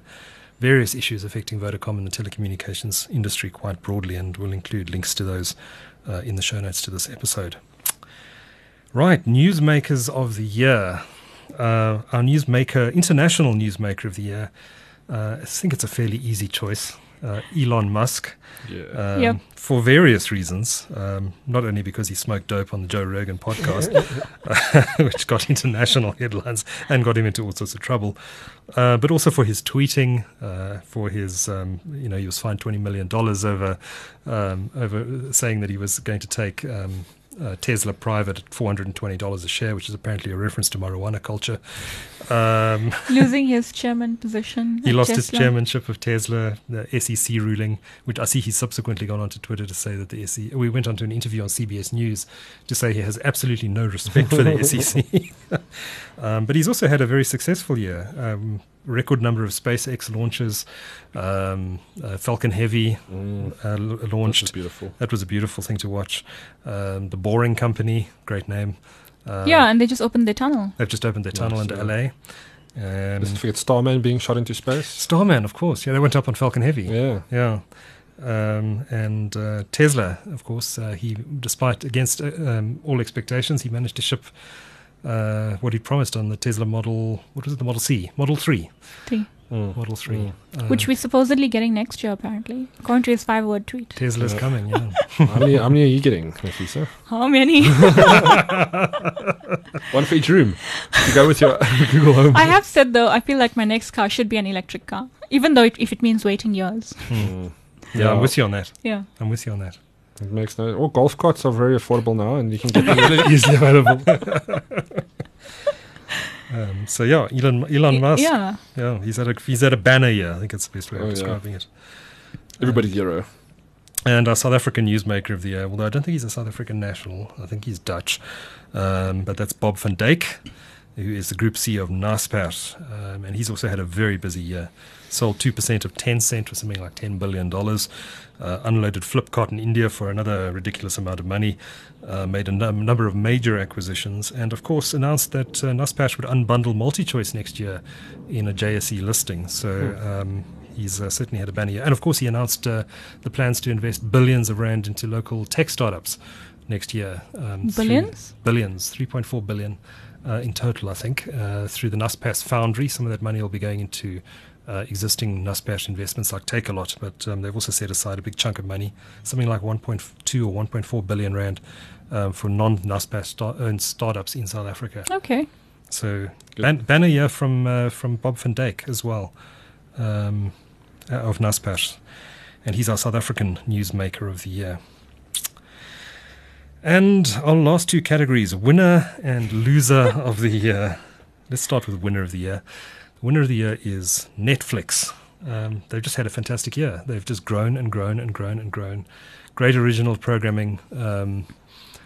various issues affecting Vodacom and the telecommunications industry quite broadly, and we'll include links to those uh, in the show notes to this episode. Right, newsmakers of the year. Uh, our newsmaker, international newsmaker of the year, uh, I think it's a fairly easy choice. Uh, Elon Musk, Yeah. um, Yep. for various reasons. Um, not only because he smoked dope on the Joe Rogan podcast, which got international headlines and got him into all sorts of trouble, uh, but also for his tweeting, uh, for his, um, you know, he was fined twenty million dollars over um, over saying that he was going to take. Uh, Tesla private at four hundred and twenty dollars a share, which is apparently a reference to marijuana culture. Um, Losing his chairman position. he lost his chairmanship of Tesla, the SEC ruling, which I see he's subsequently gone onto Twitter to say that the SEC. We went on to an interview on CBS News to say he has absolutely no respect for the SEC. um, but he's also had a very successful year. Um, record number of SpaceX launches. Um, uh, Falcon Heavy Mm, uh, l- that was launched. beautiful. That was a beautiful thing to watch. Um, the Boring Company, great name. Uh, Yeah, and they just opened their tunnel. They've just opened their tunnel Nice, into yeah. LA. Um, Let's forget Starman being shot into space. Starman, of course. Yeah, they went up on Falcon Heavy. Yeah. Yeah. Um, and uh, Tesla, of course, uh, he, despite against uh, um, all expectations, he managed to ship uh, what he promised on the Tesla Model. What was it? The Model C, Model Three, Three. Mm. Model Three, Mm. Uh, which we're supposedly getting next year, apparently, according to his five word tweet. Tesla's Yeah. coming. Yeah. how, many, how many are you getting, Nafisa? How many? One for each room. You go with your Google Home. I have said, though, I feel like my next car should be an electric car, even though it, if it means waiting years. Mm. yeah, I'm with you on that. Yeah. I'm with you on that. It makes no. Oh, golf carts are very affordable now, and you can get them really easily available. Um, so yeah, Elon Elon Musk. Yeah. Yeah, he's at a he's at a banner year. I think it's the best way of Oh, yeah. describing it. Everybody's hero. And our South African newsmaker of the year, although I don't think he's a South African national, I think he's Dutch, um, but that's Bob van Dijk. who is the group CEO of Naspers, um, and he's also had a very busy year. Sold 2% of Tencent for something like $10 billion. Uh, unloaded Flipkart in India for another ridiculous amount of money. Uh, made a num- number of major acquisitions. And of course, announced that uh, would unbundle MultiChoice next year in a JSE listing. So um, he's uh, certainly had a banner year. And of course, he announced uh, the plans to invest billions of rand into local tech startups next year. Um, through- Billions? billions, 3.4 billion uh, in total, I think, uh, through the Naspers Foundry. Some of that money will be going into uh, existing Naspers investments like Takealot, but um, they've also set aside a big chunk of money, something like 1.2 or 1.4 billion rand um, for non-Naspers star- owned startups in South Africa. Okay. So Good. ban- banner year from uh, from Bob van Dijk as well, um, uh, of Naspers, and he's our South African newsmaker of the year. And our last two categories, winner and loser of the year. Let's start with winner of the year. The winner of the year is Netflix. Um, they've just had a fantastic year. They've just grown and grown and grown and grown. Great original programming. Um,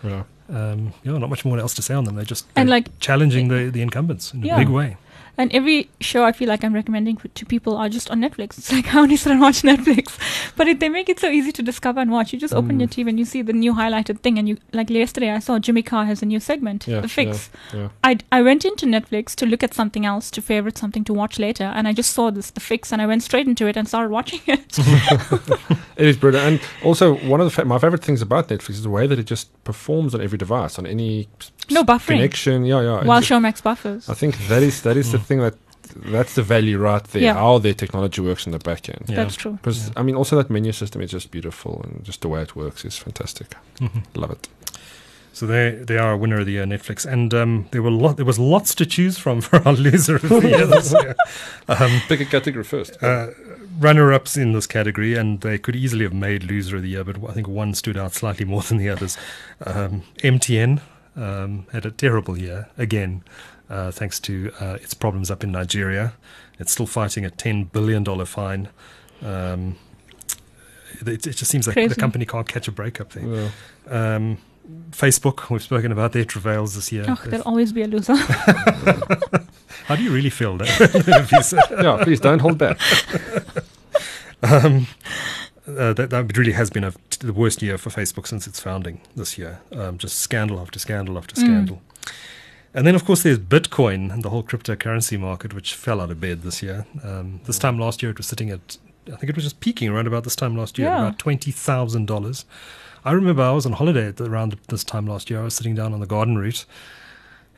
Yeah. um, yeah, not much more else to say on them. They're just And they're like challenging the, the incumbents in Yeah. a big way. And every show I feel like I'm recommending to people are just on Netflix. It's like, how many sit and watch Netflix? But it, they make it so easy to discover and watch. You just open Mm. your TV and you see the new highlighted thing. And you, like yesterday, I saw Jimmy Carr has a new segment, Yeah, The Fix. Yeah. I, I went into Netflix to look at something else, to favorite something to watch later. And I just saw this, The Fix, and I went straight into it and started watching it. It is brilliant. And also, one of the fa- my favorite things about Netflix is the way that it just performs on every device, on any no buffering. connection. Yeah, yeah. While It- Showmax buffers. I think that is that is the thing that that's the value right there. Yeah. How their technology works in the back end. Yeah. That's true. Because Yeah. I mean, also that menu system is just beautiful, and just the way it works is fantastic. Mhm. Love it. So they they are a winner of the year, Netflix, and um, there were lot there was lots to choose from for our loser of the year this year. Um, Pick a category first. uh, runner-ups in this category, and they could easily have made loser of the year, but I think one stood out slightly more than the others. Um, MTN um, had a terrible year again, uh, thanks to uh, its problems up in Nigeria. It's still fighting a ten billion dollar fine. Um, it, it just seems like the company can't catch a break up there. Yeah. Um, Facebook, we've spoken about their travails this year. Oh, there'll always be a loser. How do you really feel? If you yeah, please don't hold back. um, uh, that, that really has been a, the worst year for Facebook since its founding this year. Um, just scandal after scandal after Mm. scandal. And then, of course, there's Bitcoin and the whole cryptocurrency market, which fell out of bed this year. Um, this time last year, it was sitting at, I think it was just peaking around about this time last year, Yeah. about $20,000. I remember I was on holiday at the, around this time last year. I was sitting down on the garden route,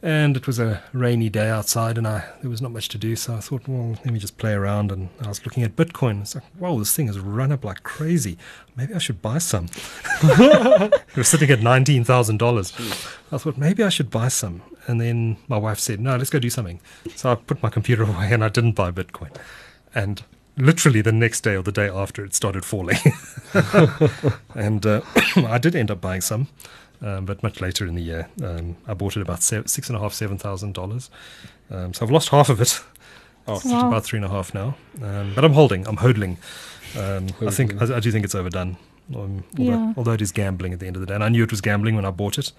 and it was a rainy day outside, and I there was not much to do. So I thought, well, let me just play around. And I was looking at Bitcoin. It's like, wow, this thing has run up like crazy. Maybe I should buy some. it was sitting at nineteen thousand dollars. I thought maybe I should buy some. And then my wife said, no, let's go do something. So I put my computer away and I didn't buy Bitcoin. And literally the next day or the day after, it started falling. and uh, I did end up buying some, um, but much later in the year. Um, I bought it about se- six and a half, seven thousand dollars. Um, so I've lost half of it. Oh, it's Wow. about three and a half now. Um, but I'm holding. I'm hodling. Um, I think I, I do think it's overdone. Um, although, Yeah. although it is gambling at the end of the day, and I knew it was gambling when I bought it.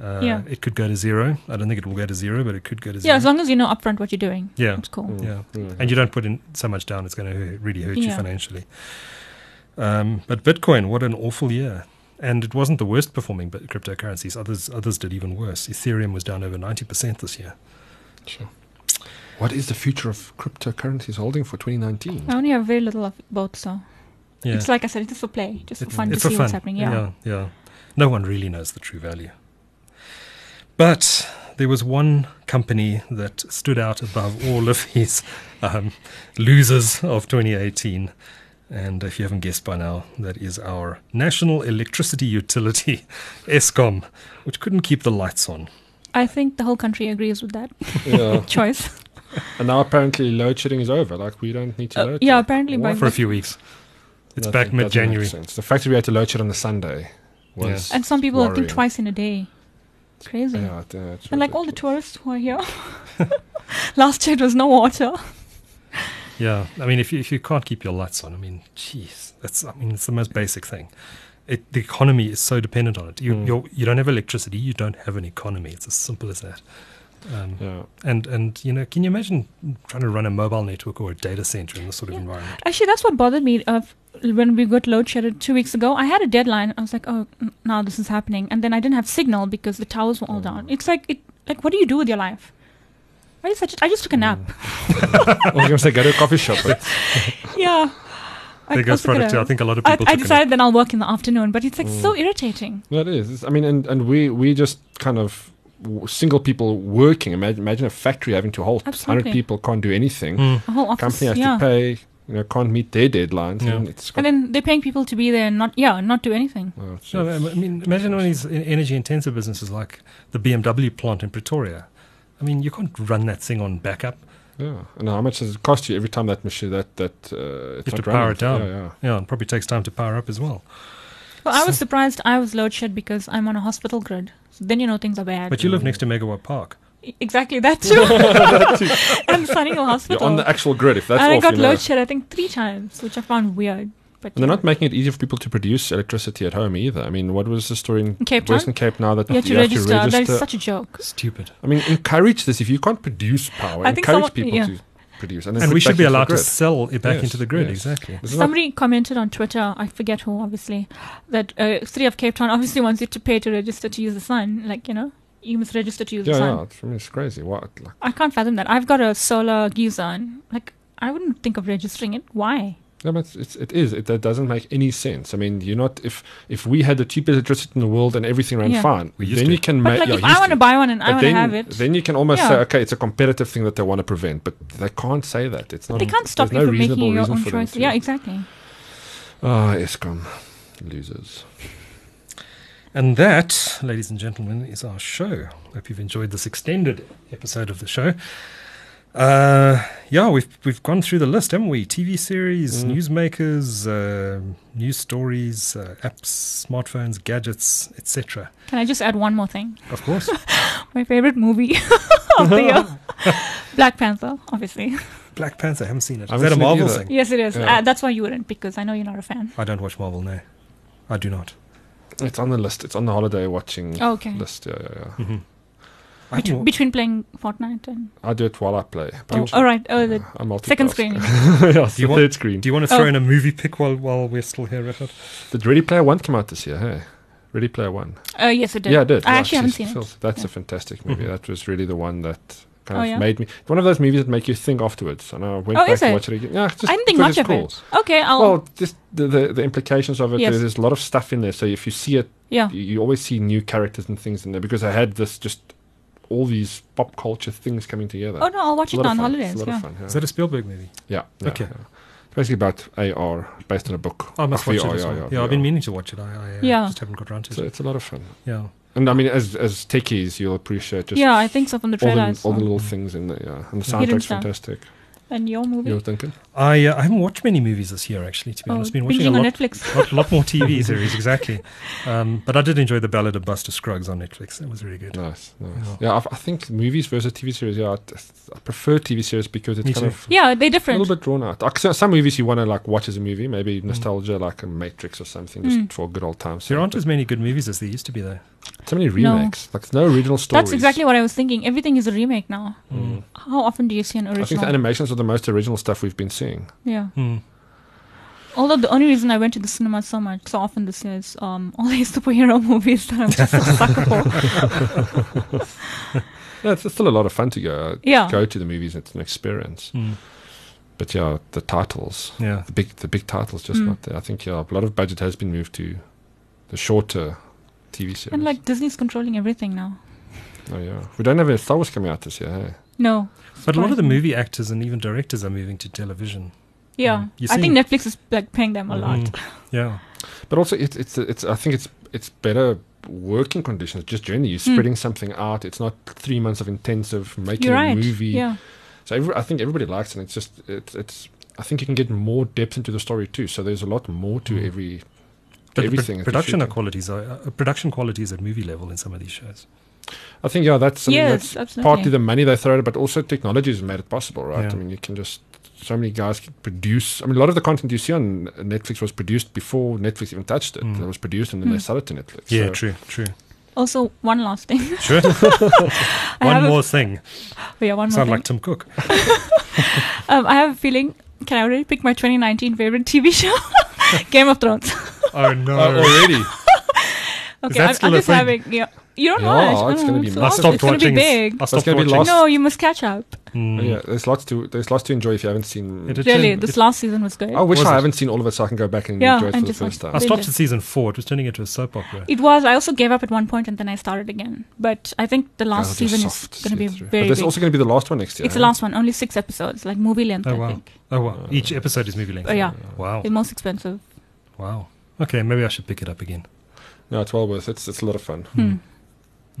Uh, Yeah. It could go to zero. I don't think it will go to zero, but it could go to zero. yeah, zero. as long as you know upfront what you're doing. yeah. It's cool. Mm, Yeah. mm. And you don't put in so much down, it's going to really hurt you financially. Um, but Bitcoin, what an awful year. And it wasn't the worst performing bit- cryptocurrencies. Others others did even worse. Ethereum was down over 90% this year. Sure. What is the future of cryptocurrencies holding for 2019? I only have very little of both, so Yeah. it's like I said, it's just for play, just for fun to for see fun. what's happening. Yeah. yeah, yeah. No one really knows the true value. But there was one company that stood out above all of these um, losers of 2018. And if you haven't guessed by now, that is our national electricity utility, Eskom, which couldn't keep the lights on. I think the whole country agrees with that yeah. choice. And now apparently load shedding is over. Like we don't need to Uh, load. yeah, shed. apparently by For a few weeks. It's back mid January. The fact that we had to load shed on the Sunday was. and some people I think worrying. twice in a day. It's crazy. Yeah, it- it's And like all the tourists who are here. Last year it was no water. Yeah, I mean, if you, if you can't keep your lights on, I mean, jeez, that's I mean, it's the most basic thing. It, the economy is so dependent on it. You Mm. you're, you don't have electricity, you don't have an economy. It's as simple as that. Um, Yeah. And and you know, can you imagine trying to run a mobile network or a data center in this sort of Yeah. environment? Actually, that's what bothered me. Uh, f- when we got load shedded two weeks ago, I had a deadline. I was like, oh, now this is happening, and then I didn't have signal because the towers were all down. It's like, it, like, what do you do with your life? I just, I just, I just took a nap. I was going to say go to a coffee shop. But yeah. I There goes also took a. I think a lot of people. I took a decided then I'll work in the afternoon, but it's like so irritating. no, it is. I mean, and, and we we just kind of w- single people working. Imagine, imagine a factory having to halt. Absolutely. Hundred people can't do anything. Mm. A whole office, Company has yeah. to pay. You know, can't meet their deadlines. Yeah. And it's got, And then they're paying people to be there and not, yeah, not do anything. oh, No, I mean, imagine one of these energy-intensive businesses like the BMW plant in Pretoria. I mean, you can't run that thing on backup. yeah. And how much does it cost you every time that machine that that uh, it's You have to power running? it down. Yeah, yeah. Yeah, and probably takes time to power up as well. Well, I was surprised I was load shed because I'm on a hospital grid. So then you know things are bad. But you live next to Megawatt Park. Exactly that too. and Sunninghill You're on the actual grid. If that's and I got you know. load shed I think three times, which I found weird. But And they're yeah. not making it easier for people to produce electricity at home either. I mean, what was the story in In Cape Town? Western Cape now that you have to you register. That is such a joke. Stupid. I mean, encourage this. If you can't produce power, I think encourage someone- people yeah. to produce. And, then And we should be allowed to sell it back Yes, into the grid. yes. Exactly. This Somebody commented on Twitter, I forget who, obviously, that uh, City of Cape Town obviously wants you to pay to register to use the sun. Like, you know, you must register to use yeah, the sun. yeah. It's, I mean, it's crazy. What? Like, I can't fathom that. I've got a solar geyser and, like, I wouldn't think of registering it. Why? Yeah, but it's, it's. It, that doesn't make any sense. I mean, you're not. If if we had the cheapest electricity in the world and everything ran Yeah. fine, then to. you can But, make. like, yeah, if I want to buy one and I want to then, have it, then you can almost Yeah. say, okay, it's a competitive thing that they want to prevent, but they can't say that. It's not. they can't stop there's you no from making reasonable your own for choice. Yeah, exactly. Ah, Eskom losers. And that, ladies and gentlemen, is our show. Hope you've enjoyed this extended episode of the show. Uh, yeah, we've we've gone through the list, haven't we? TV series, Mm. newsmakers, uh, news stories, uh, apps, smartphones, gadgets, etc. Can I just add one more thing? Of course. My favorite movie of the year Black Panther, obviously. Black Panther, I haven't seen it. I Is haven't that a seen Marvel thing? Yes, it is. Yeah. Uh, that's why you wouldn't, because I know you're not a fan. I don't watch Marvel, no. I do not. It's on the list. It's on the holiday watching Oh, okay. list. Yeah, yeah, yeah. Mm-hmm. I, Bet- between playing Fortnite and. I do it while I play. Oh, all right. Oh, the I multitask. second screen. yeah, it's Do you the want- third screen. do you want to throw Oh. in a movie pick while while we're still here, Richard? Did Ready Player One come out this year? Hey, Ready Player One. Uh, yes, it did. Yeah, it did. I Yeah, actually haven't she's- seen it. That's Yeah. a fantastic movie. Mhm. That was really the one that kind Oh, of yeah? made me. One of those movies that make you think afterwards. And I went Oh, back and watched it? watch it again. Yeah, just I didn't think because much of cool. it. Okay, I'll. Well, just the, the the implications of it. Yes. There's a lot of stuff in there. So if you see it, yeah. you, you always see new characters and things in there because I had this just all these pop culture things coming together. Oh, no, I'll watch It's it lot on of holidays. It's a lot Yeah. of fun. Yeah. Is that a Spielberg movie? yeah, yeah, Okay. yeah. It's basically about AR based on a book. I must Of watch it as well. yeah, Yeah, I've been meaning to watch it. I, I uh, Yeah. just haven't got around to So it. it's a lot of fun. Yeah. And I mean, as as techies, you'll appreciate just yeah, I think so from the all, trailer. I the, all the little things in there. Yeah, and the soundtrack's stuff. fantastic. And your movie? You're thinking? I uh, I haven't watched many movies this year actually. To be oh, honest, been watching a binging on lot, Netflix. lot, lot more TV series exactly. Um, but I did enjoy the Ballad of Buster Scruggs on Netflix. That was really good. Nice, nice. Yeah. Yeah, I, I think movies versus TV series. Yeah, I, I prefer TV series because it's Me kind too. of Yeah, they're different. a little bit drawn out. Like, so- some movies you want to like watch as a movie, maybe Mm. nostalgia, like a Matrix or something, just Mm. for good old times. There aren't as many good movies as there used to be though. So many No. remakes. Like there's no original stories. That's exactly what I was thinking. Everything is a remake now. Mm. How often do you see an original? I think the animations are the most original stuff we've been seeing. yeah. Hmm. Although the only reason I went to the cinema so much, so often this year is um, all these superhero movies that I'm just a sucker for. Yeah, it's, it's still a lot of fun to go Yeah. go to the movies. It's an experience. Hmm. But yeah, the titles, Yeah. the big the big titles, just Mm. not there. I think yeah, a lot of budget has been moved to the shorter TV series. And like Disney's controlling everything now. oh yeah, we don't have a Star Wars coming out this year. Hey? No. But a lot of the movie actors and even directors are moving to television. Yeah. Mm. I think Netflix is like paying them a lot. Mm. Yeah. But also, it's it's it's. I think it's it's better working conditions. Just generally, you're Mm. spreading something out. It's not three months of intensive making You're a movie. Yeah. So every, I think everybody likes it. and It's just it's it's. I think you can get more depth into the story too. So there's a lot more to Mm. every But the everything. pro- production shooting. qualities are uh, production qualities at movie level in some of these shows. I think yeah, that's something Yes, that's absolutely. partly the money they throw at it, but also technology has made it possible, right? Yeah. I mean, you can just so many guys can produce. I mean, a lot of the content you see on Netflix was produced before Netflix even touched it. Mm. It was produced and then they Mm. sell it to Netflix. Yeah, So true, true. Also, one last thing. Sure. One have a- more thing. Yeah, one more Sound thing. like Tim Cook. um, I have a feeling. Can I already pick my 2019 favorite TV show? Game of Thrones. Oh no! Uh, already. Okay, I'm, I'm just thing? having. Yeah, you don't Yeah, watch. it's Oh, gonna be it's massive. I stopped It's gonna be big. I stopped gonna be watching. lost. No, you must catch up. Mm. Yeah, there's lots to there's lots to enjoy if you haven't seen. It did Really, turn- this it- last season was good. I wish Was I it? haven't seen all of it so I can go back and Yeah, enjoy it and for the first time. I stopped at season four. It was turning into a soap opera. It was. I also gave up at one point and then I started again. But I think the last be season is going to be through. very But this is big. also going to be the last one next year. it's the last one, only six episodes, like movie length, Oh I wow! think. Oh wow! Each episode is movie length. Oh, yeah. Wow! The most expensive. Wow. Okay, maybe I should pick it up again. No, it's well worth it. It's, it's a lot of fun. Hmm.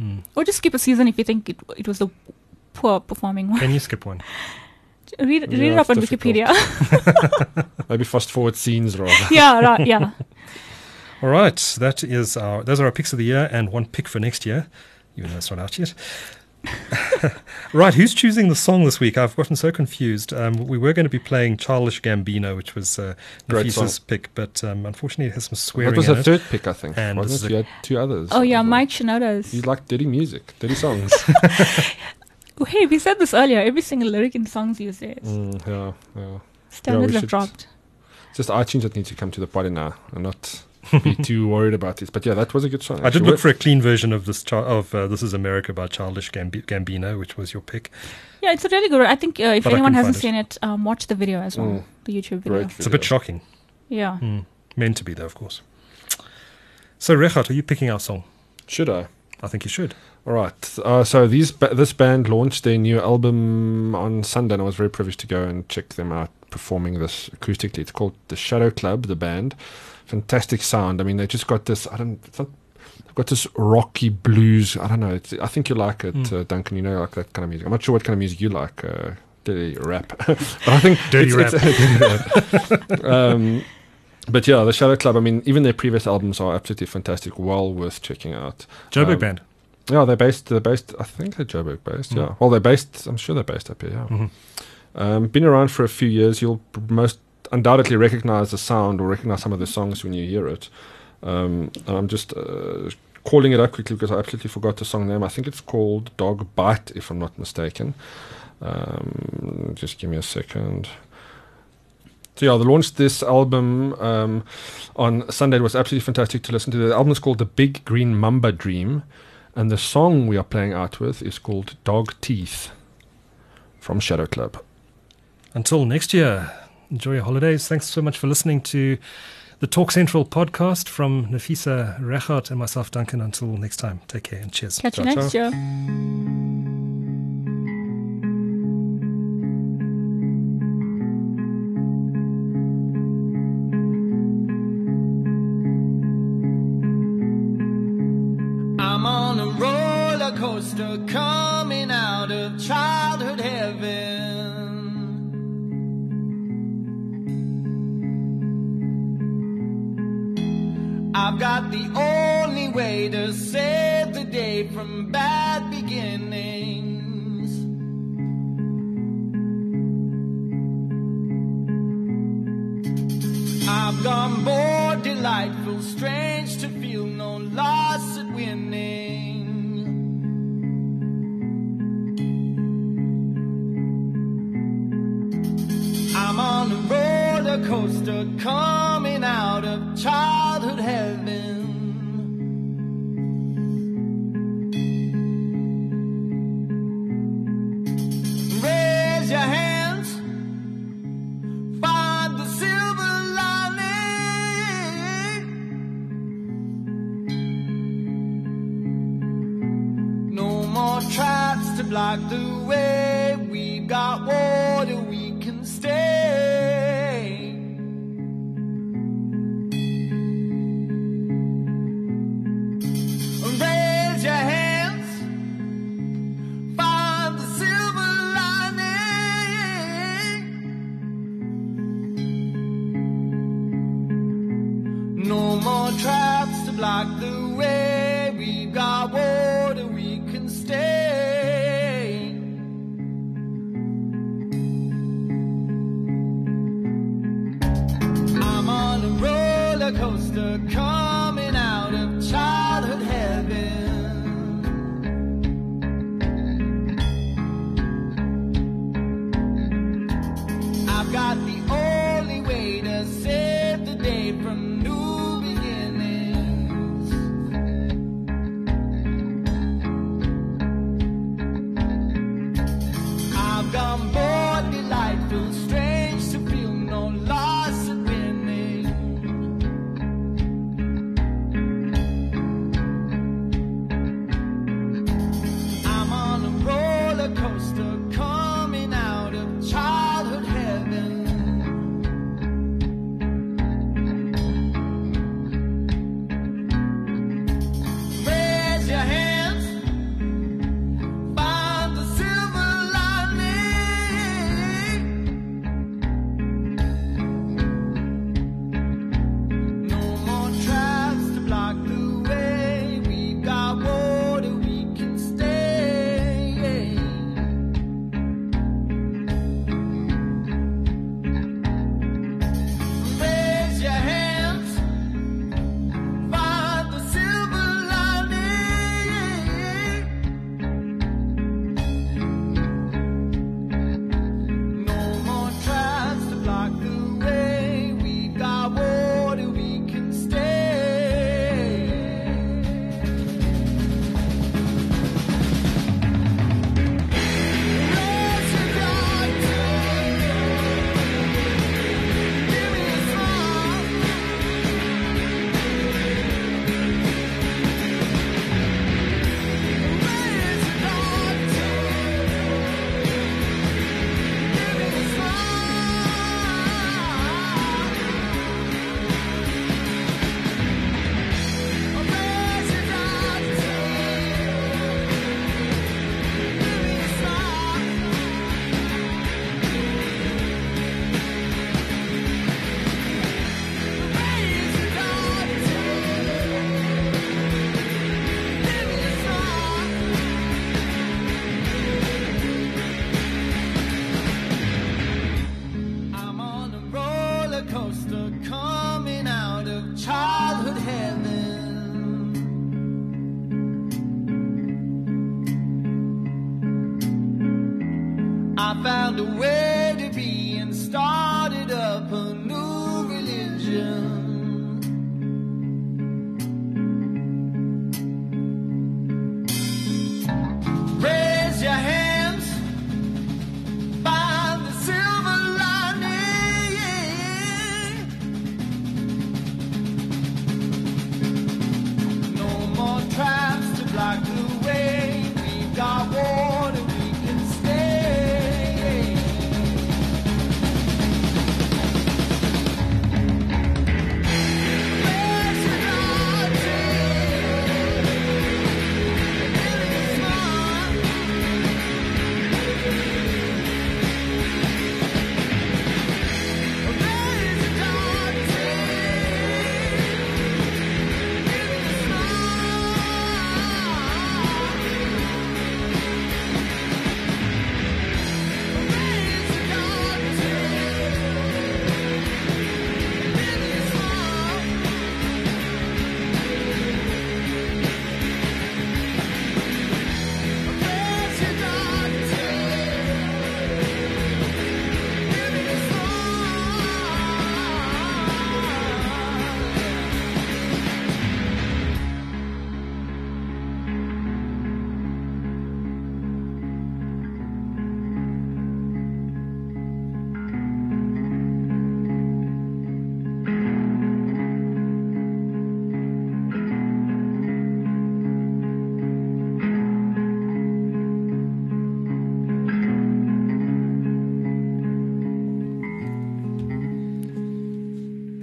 Mm. Or just skip a season if you think it, it was a poor performing one. Can you skip one? read read Yeah, it up on difficult. Wikipedia. Maybe fast forward scenes rather. yeah, right, yeah. All right, that is our. Those are our picks of the year, and one pick for next year, even though it's not out yet. right, who's choosing the song this week? I've gotten so confused. Um, we were going to be playing "Childish Gambino," which was uh, Nafisa's pick, but um, unfortunately, it has some swearing That was in the it. third pick, I think. And this is wasn't it? a- You had two others. Oh yeah. Mike Shinoda's. You like dirty music, dirty songs. Oh, hey, we said this earlier. Every single lyric in songs these days. mm, yeah, yeah. Standards we have dropped. It's just iTunes that needs to come to the party now and not be too worried about this. But yeah, that was a good song. I did look for a clean version of this chi- of uh, "This Is America" by Childish Gambi- Gambino, which was your pick. Yeah, it's a really good. I think uh, if But anyone hasn't find seen it, um, watch the video as well. Mm. The YouTube video. Great It's a bit shocking. Yeah. Hmm. Meant to be, though, of course. So, Regardt, are you picking our song? Should I? I think you should. All right. Uh, so these ba- this band launched their new album on Sunday, and I was very privileged to go and check them out performing this acoustically. It's called the Shadow Club. The band, fantastic sound. I mean, they just got this. I don't. It's they've got this rocky blues. I don't know. It's, I think you like it, Mm. uh, Duncan. You know, like that kind of music. I'm not sure what kind of music you like. Uh, dirty rap, but I think Dirty it's- it's- dirty rap. um, but yeah, the Shadow Club. I mean, even their previous albums are absolutely fantastic. Well worth checking out. Joburg Um, Band. Yeah, they're based. They're based. I think they're Joburg based. Mm. Yeah. Well, they're based. I'm sure they're based up here. Yeah. Mhm. Um, been around for a few years. You'll most undoubtedly recognize the sound or recognize some of the songs when you hear it. Um, and I'm just uh, calling it up quickly because I absolutely forgot the song name. I think it's called Dog Bite, if I'm not mistaken. Um, just give me a second. So yeah, they launched this album um, on Sunday. It was absolutely fantastic to listen to. The album is called The Big Green Mamba Dream, and the song we are playing out with is called Dog Teeth from Shadow Club. Until next year, enjoy your holidays. Thanks so much for listening to the Tech Central podcast from Nafisa Regardt and myself, Duncan. Until next time, take care and cheers. Catch you Ciao, next ciao. Got the only way to save the day from bad beginnings. I've gone bored, delightful, strange to feel no loss at winning. I'm on a roller coaster coming out of childhood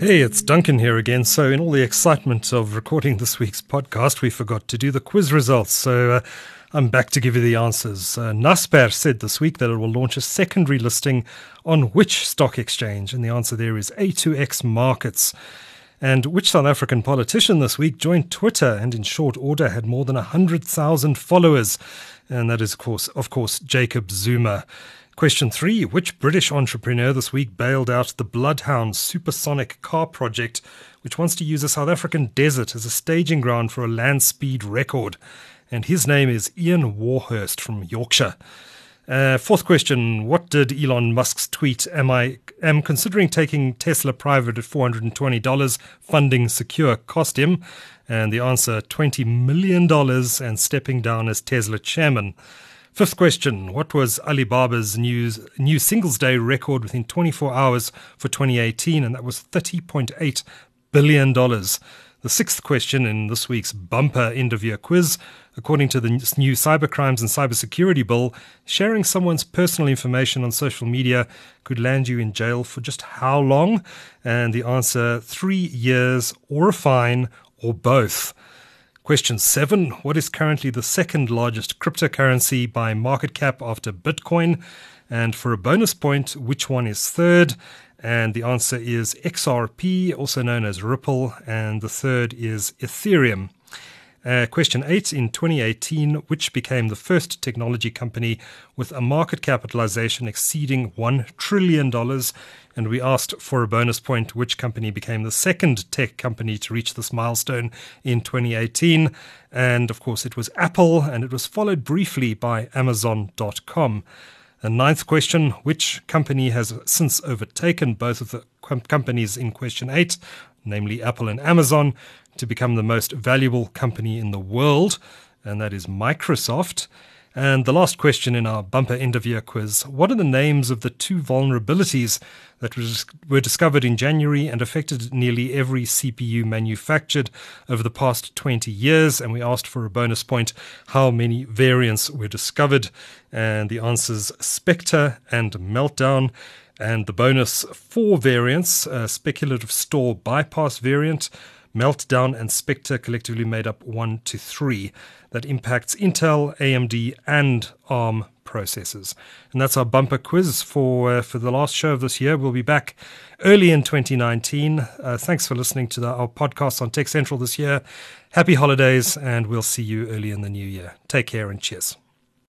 Hey, it's Duncan here again. So, in all the excitement of recording this week's podcast, we forgot to do the quiz results. So, uh, I'm back to give you the answers. Uh, Naspers said this week that it will launch a secondary listing on which stock exchange? And the answer there is A2X Markets. And which South African politician this week joined Twitter and in short order had more than 100,000 followers? And that is, of course, of course, Jacob Zuma. Question three Which British entrepreneur this week bailed out the Bloodhound supersonic car project, which wants to use a South African desert as a staging ground for a land speed record? And his name is Ian Warhurst from Yorkshire. Uh, fourth question What did Elon Musk's tweet, Am I am considering taking Tesla private at $420, funding secure, cost him? And the answer $20 million and stepping down as Tesla chairman. Fifth question What was Alibaba's news, new Singles Day record within 24 hours for 2018? And that was $30.8 billion. The sixth question in this week's bumper end of year quiz. According to the new Cybercrimes and Cybersecurity Bill, sharing someone's personal information on social media could land you in jail for just how long? And the answer three years or a fine or both. Question seven What is currently the second largest cryptocurrency by market cap after Bitcoin? And for a bonus point, which one is third? And the answer is XRP, also known as Ripple, and the third is Ethereum. Uh, question eight In 2018, which became the first technology company with a market capitalization exceeding $1 trillion? And we asked for a bonus point which company became the second tech company to reach this milestone in 2018. And of course, it was Apple, and it was followed briefly by Amazon.com. The ninth question Which company has since overtaken both of the com- companies in question eight, namely Apple and Amazon, to become the most valuable company in the world? And that is Microsoft. And the last question in our bumper end of year quiz What are the names of the two vulnerabilities that were discovered in January and affected nearly every CPU manufactured over the past 20 years? And we asked for a bonus point how many variants were discovered. And the answers Spectre and Meltdown. And the bonus four variants speculative store bypass variant. Meltdown and Spectre collectively made up one to three that impacts Intel, AMD, and ARM processors. And that's our bumper quiz for uh, for the last show of this year. We'll be back early in 2019. Uh, thanks for listening to the, our podcast on Tech Central this year. Happy holidays, and we'll see you early in the new year. Take care and cheers.